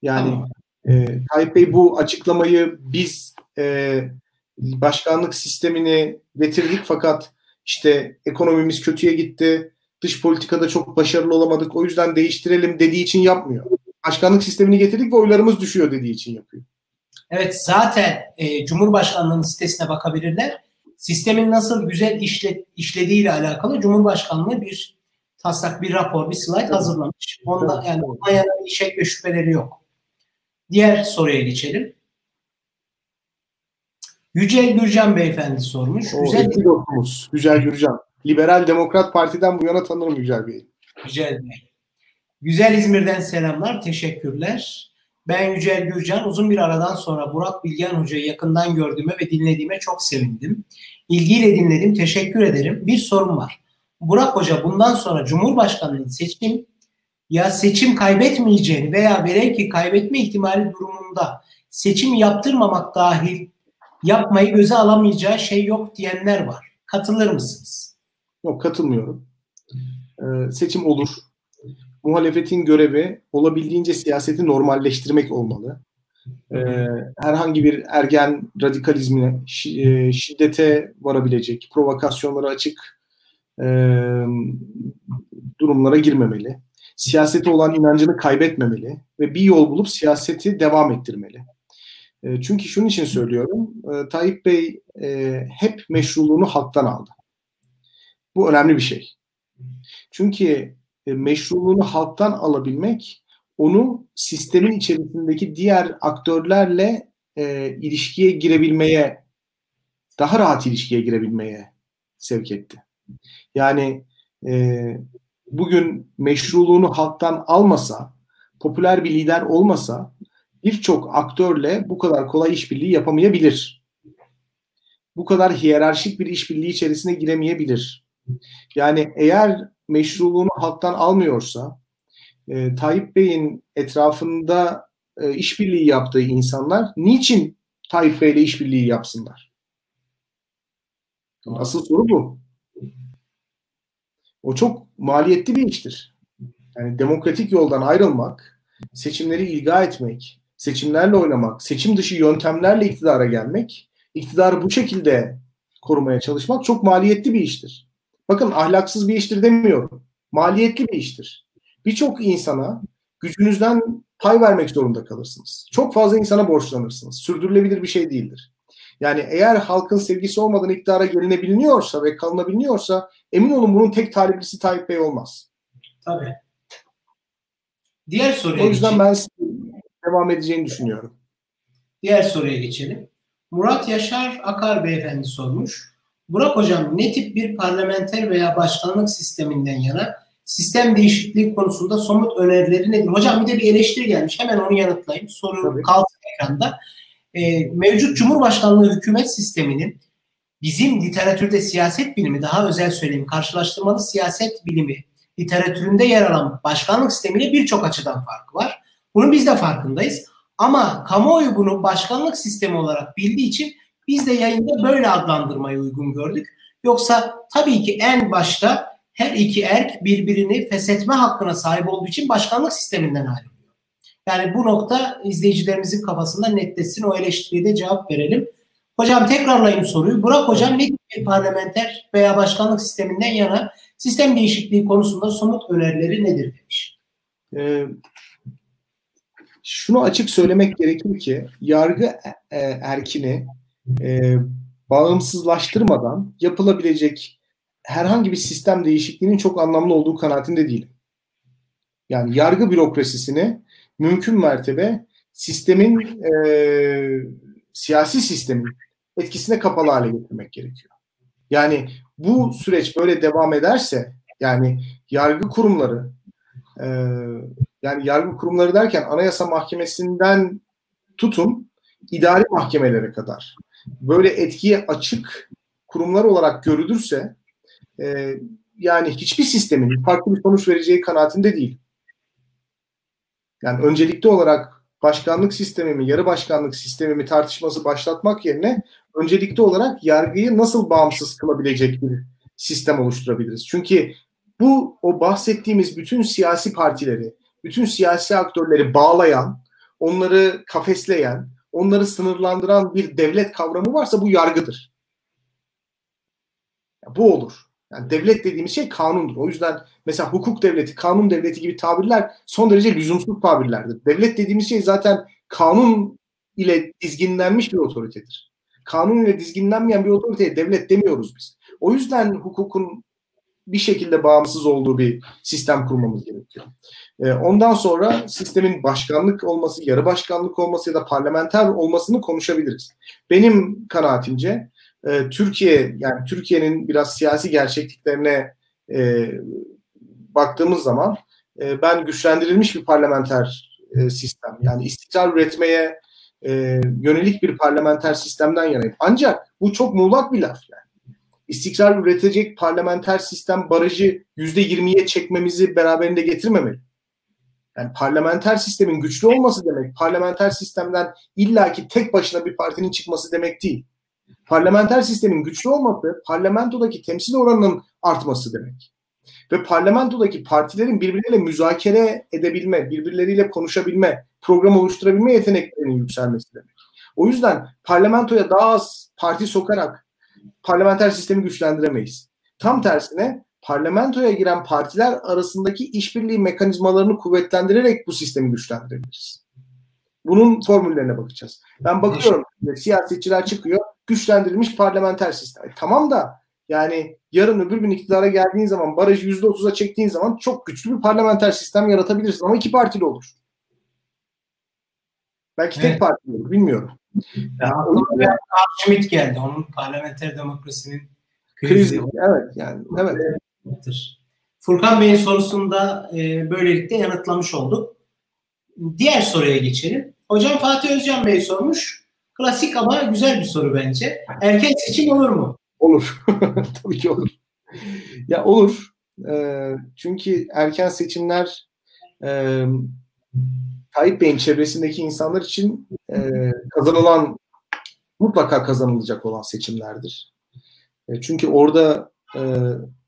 Yani tamam. E, Tayyip bu açıklamayı biz e, başkanlık sistemini getirdik fakat işte ekonomimiz kötüye gitti, dış politikada çok başarılı olamadık o yüzden değiştirelim dediği için yapmıyor. Başkanlık sistemini getirdik ve oylarımız düşüyor dediği için yapıyor. Evet zaten e, Cumhurbaşkanlığı'nın sitesine bakabilirler. Sistemin nasıl güzel işle, işlediği ile alakalı Cumhurbaşkanlığı bir taslak, bir rapor, bir slide hazırlamış. Onda yani ondan yana bir şek ve şüpheleri yok. Diğer soruya geçelim. Yücel Gürcan beyefendi sormuş. O, Güzel bir dostumuz. Yücel Gürcan. Liberal Demokrat Parti'den bu yana tanırım Yücel Bey'i. Yücel Bey. Güzel İzmir'den selamlar. Teşekkürler. Ben Yücel Gürcan. Uzun bir aradan sonra Burak Bilgen Hoca'yı yakından gördüğüme ve dinlediğime çok sevindim. İlgiyle dinledim. Teşekkür ederim. Bir sorum var. Burak Hoca bundan sonra Cumhurbaşkanlığı seçim ya seçim kaybetmeyeceğini veya velev ki kaybetme ihtimali durumunda seçim yaptırmamak dahil yapmayı göze alamayacağı şey yok diyenler var. Katılır mısınız? Yok katılmıyorum. Ee, seçim olur. Muhalefetin görevi olabildiğince siyaseti normalleştirmek olmalı. Ee, herhangi bir ergen radikalizmine, e, şiddete varabilecek, provokasyonlara açık e, durumlara girmemeli. Siyasete olan inancını kaybetmemeli ve bir yol bulup siyaseti devam ettirmeli. E, çünkü şunun için söylüyorum, e, Tayyip Bey e, hep meşruluğunu halktan aldı. Bu önemli bir şey. Çünkü e, meşruluğunu halktan alabilmek onu sistemin içerisindeki diğer aktörlerle e, ilişkiye girebilmeye, daha rahat ilişkiye girebilmeye sevk etti. Yani e, bugün meşruluğunu halktan almasa, popüler bir lider olmasa birçok aktörle bu kadar kolay işbirliği yapamayabilir. Bu kadar hiyerarşik bir işbirliği içerisine giremeyebilir. Yani eğer meşruluğunu halktan almıyorsa e, Tayyip Bey'in etrafında e, işbirliği yaptığı insanlar niçin Tayyip Bey'le işbirliği yapsınlar? Asıl soru bu. O çok maliyetli bir iştir. Yani demokratik yoldan ayrılmak, seçimleri ilga etmek, seçimlerle oynamak, seçim dışı yöntemlerle iktidara gelmek, iktidarı bu şekilde korumaya çalışmak çok maliyetli bir iştir. Bakın ahlaksız bir iştir demiyorum. Maliyetli bir iştir. Birçok insana gücünüzden pay vermek zorunda kalırsınız. Çok fazla insana borçlanırsınız. Sürdürülebilir bir şey değildir. Yani eğer halkın sevgisi olmadan iktidara gelinebiliniyorsa ve kalınabiliyorsa emin olun bunun tek taliplisi Tayyip Bey olmaz. Tabii. Diğer soruya O yüzden geçelim. ben devam edeceğini düşünüyorum. Diğer soruya geçelim. Murat Yaşar Akar beyefendi sormuş. Burak hocam ne tip bir parlamenter veya başkanlık sisteminden yana sistem değişikliği konusunda somut önerileri nedir? Hocam bir de bir eleştiri gelmiş. Hemen onu yanıtlayayım. Soru Tabii. kalsın ekranda. Ee, mevcut Cumhurbaşkanlığı hükümet sisteminin bizim literatürde siyaset bilimi daha özel söyleyeyim karşılaştırmalı siyaset bilimi literatüründe yer alan başkanlık sistemiyle birçok açıdan farkı var. Bunun biz de farkındayız. Ama kamuoyu bunu başkanlık sistemi olarak bildiği için biz de yayında böyle adlandırmayı uygun gördük. Yoksa tabii ki en başta her iki erk birbirini feshetme hakkına sahip olduğu için başkanlık sisteminden ayrılıyor. Yani bu nokta izleyicilerimizin kafasında netleşsin. O eleştiriye de cevap verelim. Hocam tekrarlayayım soruyu. Burak hocam ne bir parlamenter veya başkanlık sisteminden yana sistem değişikliği konusunda somut önerileri nedir demiş. Ee, şunu açık söylemek gerekir ki yargı e, erkini e, bağımsızlaştırmadan yapılabilecek herhangi bir sistem değişikliğinin çok anlamlı olduğu kanaatinde değilim. Yani yargı bürokrasisini mümkün mertebe sistemin e, siyasi sistemin etkisine kapalı hale getirmek gerekiyor. Yani bu süreç böyle devam ederse yani yargı kurumları e, yani yargı kurumları derken Anayasa Mahkemesi'nden tutun idari mahkemelere kadar böyle etkiye açık kurumlar olarak görülürse e, yani hiçbir sistemin farklı bir sonuç vereceği kanaatinde değil. Yani öncelikli olarak başkanlık sistemi mi, yarı başkanlık sistemi mi tartışması başlatmak yerine öncelikli olarak yargıyı nasıl bağımsız kılabilecek bir sistem oluşturabiliriz. Çünkü bu o bahsettiğimiz bütün siyasi partileri, bütün siyasi aktörleri bağlayan, onları kafesleyen, onları sınırlandıran bir devlet kavramı varsa bu yargıdır. Bu olur. Yani devlet dediğimiz şey kanundur. O yüzden mesela hukuk devleti, kanun devleti gibi tabirler son derece lüzumsuz tabirlerdir. Devlet dediğimiz şey zaten kanun ile dizginlenmiş bir otoritedir. Kanun ile dizginlenmeyen bir otoriteye devlet demiyoruz biz. O yüzden hukukun bir şekilde bağımsız olduğu bir sistem kurmamız gerekiyor. Ee, ondan sonra sistemin başkanlık olması, yarı başkanlık olması ya da parlamenter olmasını konuşabiliriz. Benim kanaatimce e, Türkiye yani Türkiye'nin biraz siyasi gerçekliklerine e, baktığımız zaman e, ben güçlendirilmiş bir parlamenter e, sistem yani istikrar üretmeye e, yönelik bir parlamenter sistemden yanayım. Ancak bu çok muğlak bir laf yani. İstikrar üretecek parlamenter sistem barajı yüzde yirmiye çekmemizi beraberinde getirmemeli. Yani parlamenter sistemin güçlü olması demek, parlamenter sistemden illaki tek başına bir partinin çıkması demek değil. Parlamenter sistemin güçlü olması parlamentodaki temsil oranının artması demek. Ve parlamentodaki partilerin birbirleriyle müzakere edebilme, birbirleriyle konuşabilme, program oluşturabilme yeteneklerinin yükselmesi demek. O yüzden parlamentoya daha az parti sokarak parlamenter sistemi güçlendiremeyiz. Tam tersine parlamentoya giren partiler arasındaki işbirliği mekanizmalarını kuvvetlendirerek bu sistemi güçlendirebiliriz. Bunun formüllerine bakacağız. Ben bakıyorum siyasetçiler çıkıyor güçlendirilmiş parlamenter sistem. E, tamam da yani yarın öbür gün iktidara geldiğin zaman barajı %30'a çektiğin zaman çok güçlü bir parlamenter sistem yaratabilirsin ama iki partili olur. Belki evet. tek partili olur bilmiyorum. Ya, Schmidt geldi. Onun parlamenter demokrasinin krizi. krizi. Evet yani evet. Furkan Bey'in sorusunda e, böylelikle yanıtlamış olduk. Diğer soruya geçelim. Hocam Fatih Özcan Bey sormuş. Klasik ama güzel bir soru bence. Erken seçim olur mu? Olur. Tabii ki olur. Ya olur. E, çünkü erken seçimler e, Tayyip Bey'in çevresindeki insanlar için e, kazanılan mutlaka kazanılacak olan seçimlerdir. E, çünkü orada e,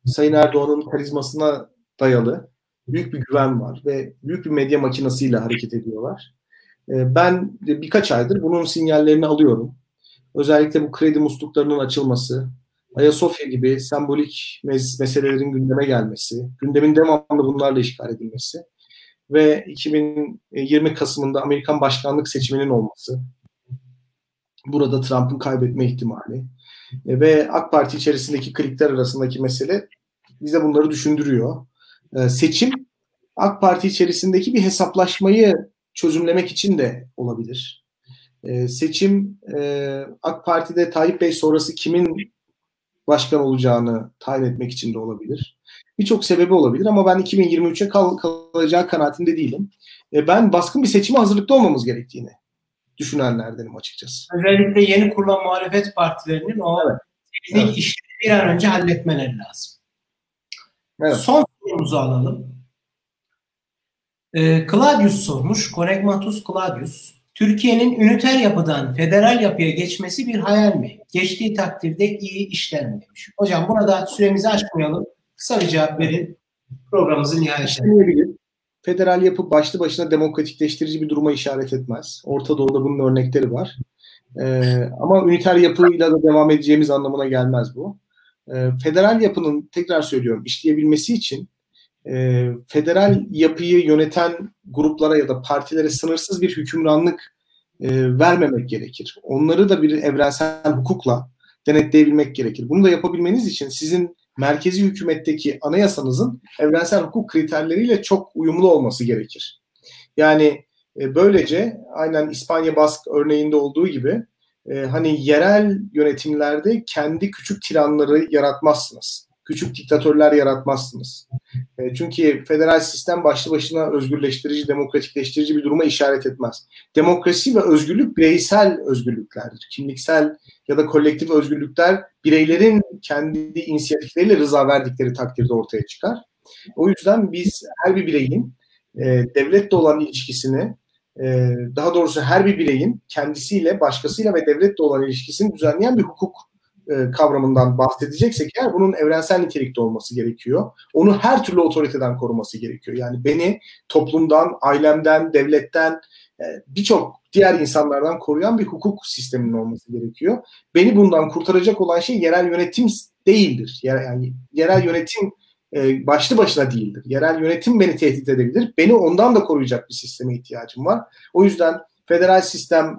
Sayın Erdoğan'ın karizmasına dayalı büyük bir güven var ve büyük bir medya makinasıyla hareket ediyorlar. E, ben birkaç aydır bunun sinyallerini alıyorum. Özellikle bu kredi musluklarının açılması, Ayasofya gibi sembolik mes- meselelerin gündeme gelmesi, gündemin devamlı bunlarla işgal edilmesi ve 2020 Kasım'ında Amerikan başkanlık seçiminin olması, burada Trump'ın kaybetme ihtimali e, ve AK Parti içerisindeki klikler arasındaki mesele bize bunları düşündürüyor. E, seçim AK Parti içerisindeki bir hesaplaşmayı çözümlemek için de olabilir. E, seçim AK Parti'de Tayyip Bey sonrası kimin başkan olacağını tayin etmek için de olabilir. Birçok sebebi olabilir ama ben 2023'e kal kalacağı kanaatinde değilim. ben baskın bir seçime hazırlıklı olmamız gerektiğini düşünenlerdenim açıkçası. Özellikle yeni kurulan muhalefet partilerinin o evet. teknik evet. işleri bir an önce halletmeleri lazım. Evet. Son sorumuzu alalım. Ee, Claudius sormuş. Konegmatus Claudius. Türkiye'nin üniter yapıdan federal yapıya geçmesi bir hayal mi? Geçtiği takdirde iyi işler mi demiş. Hocam buna da süremizi açmayalım. Kısa bir cevap verin. Programımızı nihayetlendirelim federal yapı başlı başına demokratikleştirici bir duruma işaret etmez. Orta Doğu'da bunun örnekleri var. Ee, ama üniter yapıyla da devam edeceğimiz anlamına gelmez bu. Ee, federal yapının tekrar söylüyorum işleyebilmesi için e, federal yapıyı yöneten gruplara ya da partilere sınırsız bir hükümranlık e, vermemek gerekir. Onları da bir evrensel hukukla denetleyebilmek gerekir. Bunu da yapabilmeniz için sizin merkezi hükümetteki anayasanızın evrensel hukuk kriterleriyle çok uyumlu olması gerekir. Yani e, böylece aynen İspanya Bask örneğinde olduğu gibi e, hani yerel yönetimlerde kendi küçük tiranları yaratmazsınız. Küçük diktatörler yaratmazsınız. E, çünkü federal sistem başlı başına özgürleştirici, demokratikleştirici bir duruma işaret etmez. Demokrasi ve özgürlük bireysel özgürlüklerdir. Kimliksel ya da kolektif özgürlükler bireylerin kendi inisiyatifleriyle rıza verdikleri takdirde ortaya çıkar. O yüzden biz her bir bireyin e, devletle olan ilişkisini e, daha doğrusu her bir bireyin kendisiyle, başkasıyla ve devletle olan ilişkisini düzenleyen bir hukuk e, kavramından bahsedeceksek eğer bunun evrensel nitelikte olması gerekiyor. Onu her türlü otoriteden koruması gerekiyor. Yani beni toplumdan, ailemden, devletten, e, birçok diğer insanlardan koruyan bir hukuk sisteminin olması gerekiyor. Beni bundan kurtaracak olan şey yerel yönetim değildir. Yani yerel yönetim e, başlı başına değildir. Yerel yönetim beni tehdit edebilir. Beni ondan da koruyacak bir sisteme ihtiyacım var. O yüzden federal sistem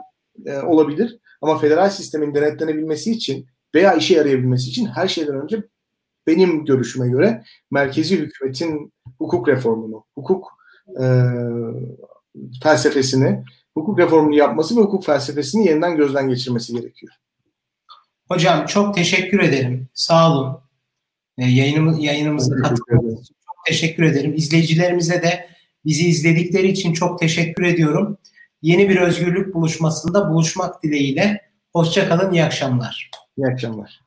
olabilir ama federal sistemin denetlenebilmesi için veya işe yarayabilmesi için her şeyden önce benim görüşüme göre merkezi hükümetin hukuk reformunu, hukuk e, felsefesini, hukuk reformunu yapması ve hukuk felsefesini yeniden gözden geçirmesi gerekiyor. Hocam çok teşekkür ederim. Sağ olun. E, yayınımız, yayınımıza katıldığınız için çok teşekkür ederim. İzleyicilerimize de bizi izledikleri için çok teşekkür ediyorum. Yeni bir özgürlük buluşmasında buluşmak dileğiyle. Hoşçakalın, iyi akşamlar. İyi akşamlar.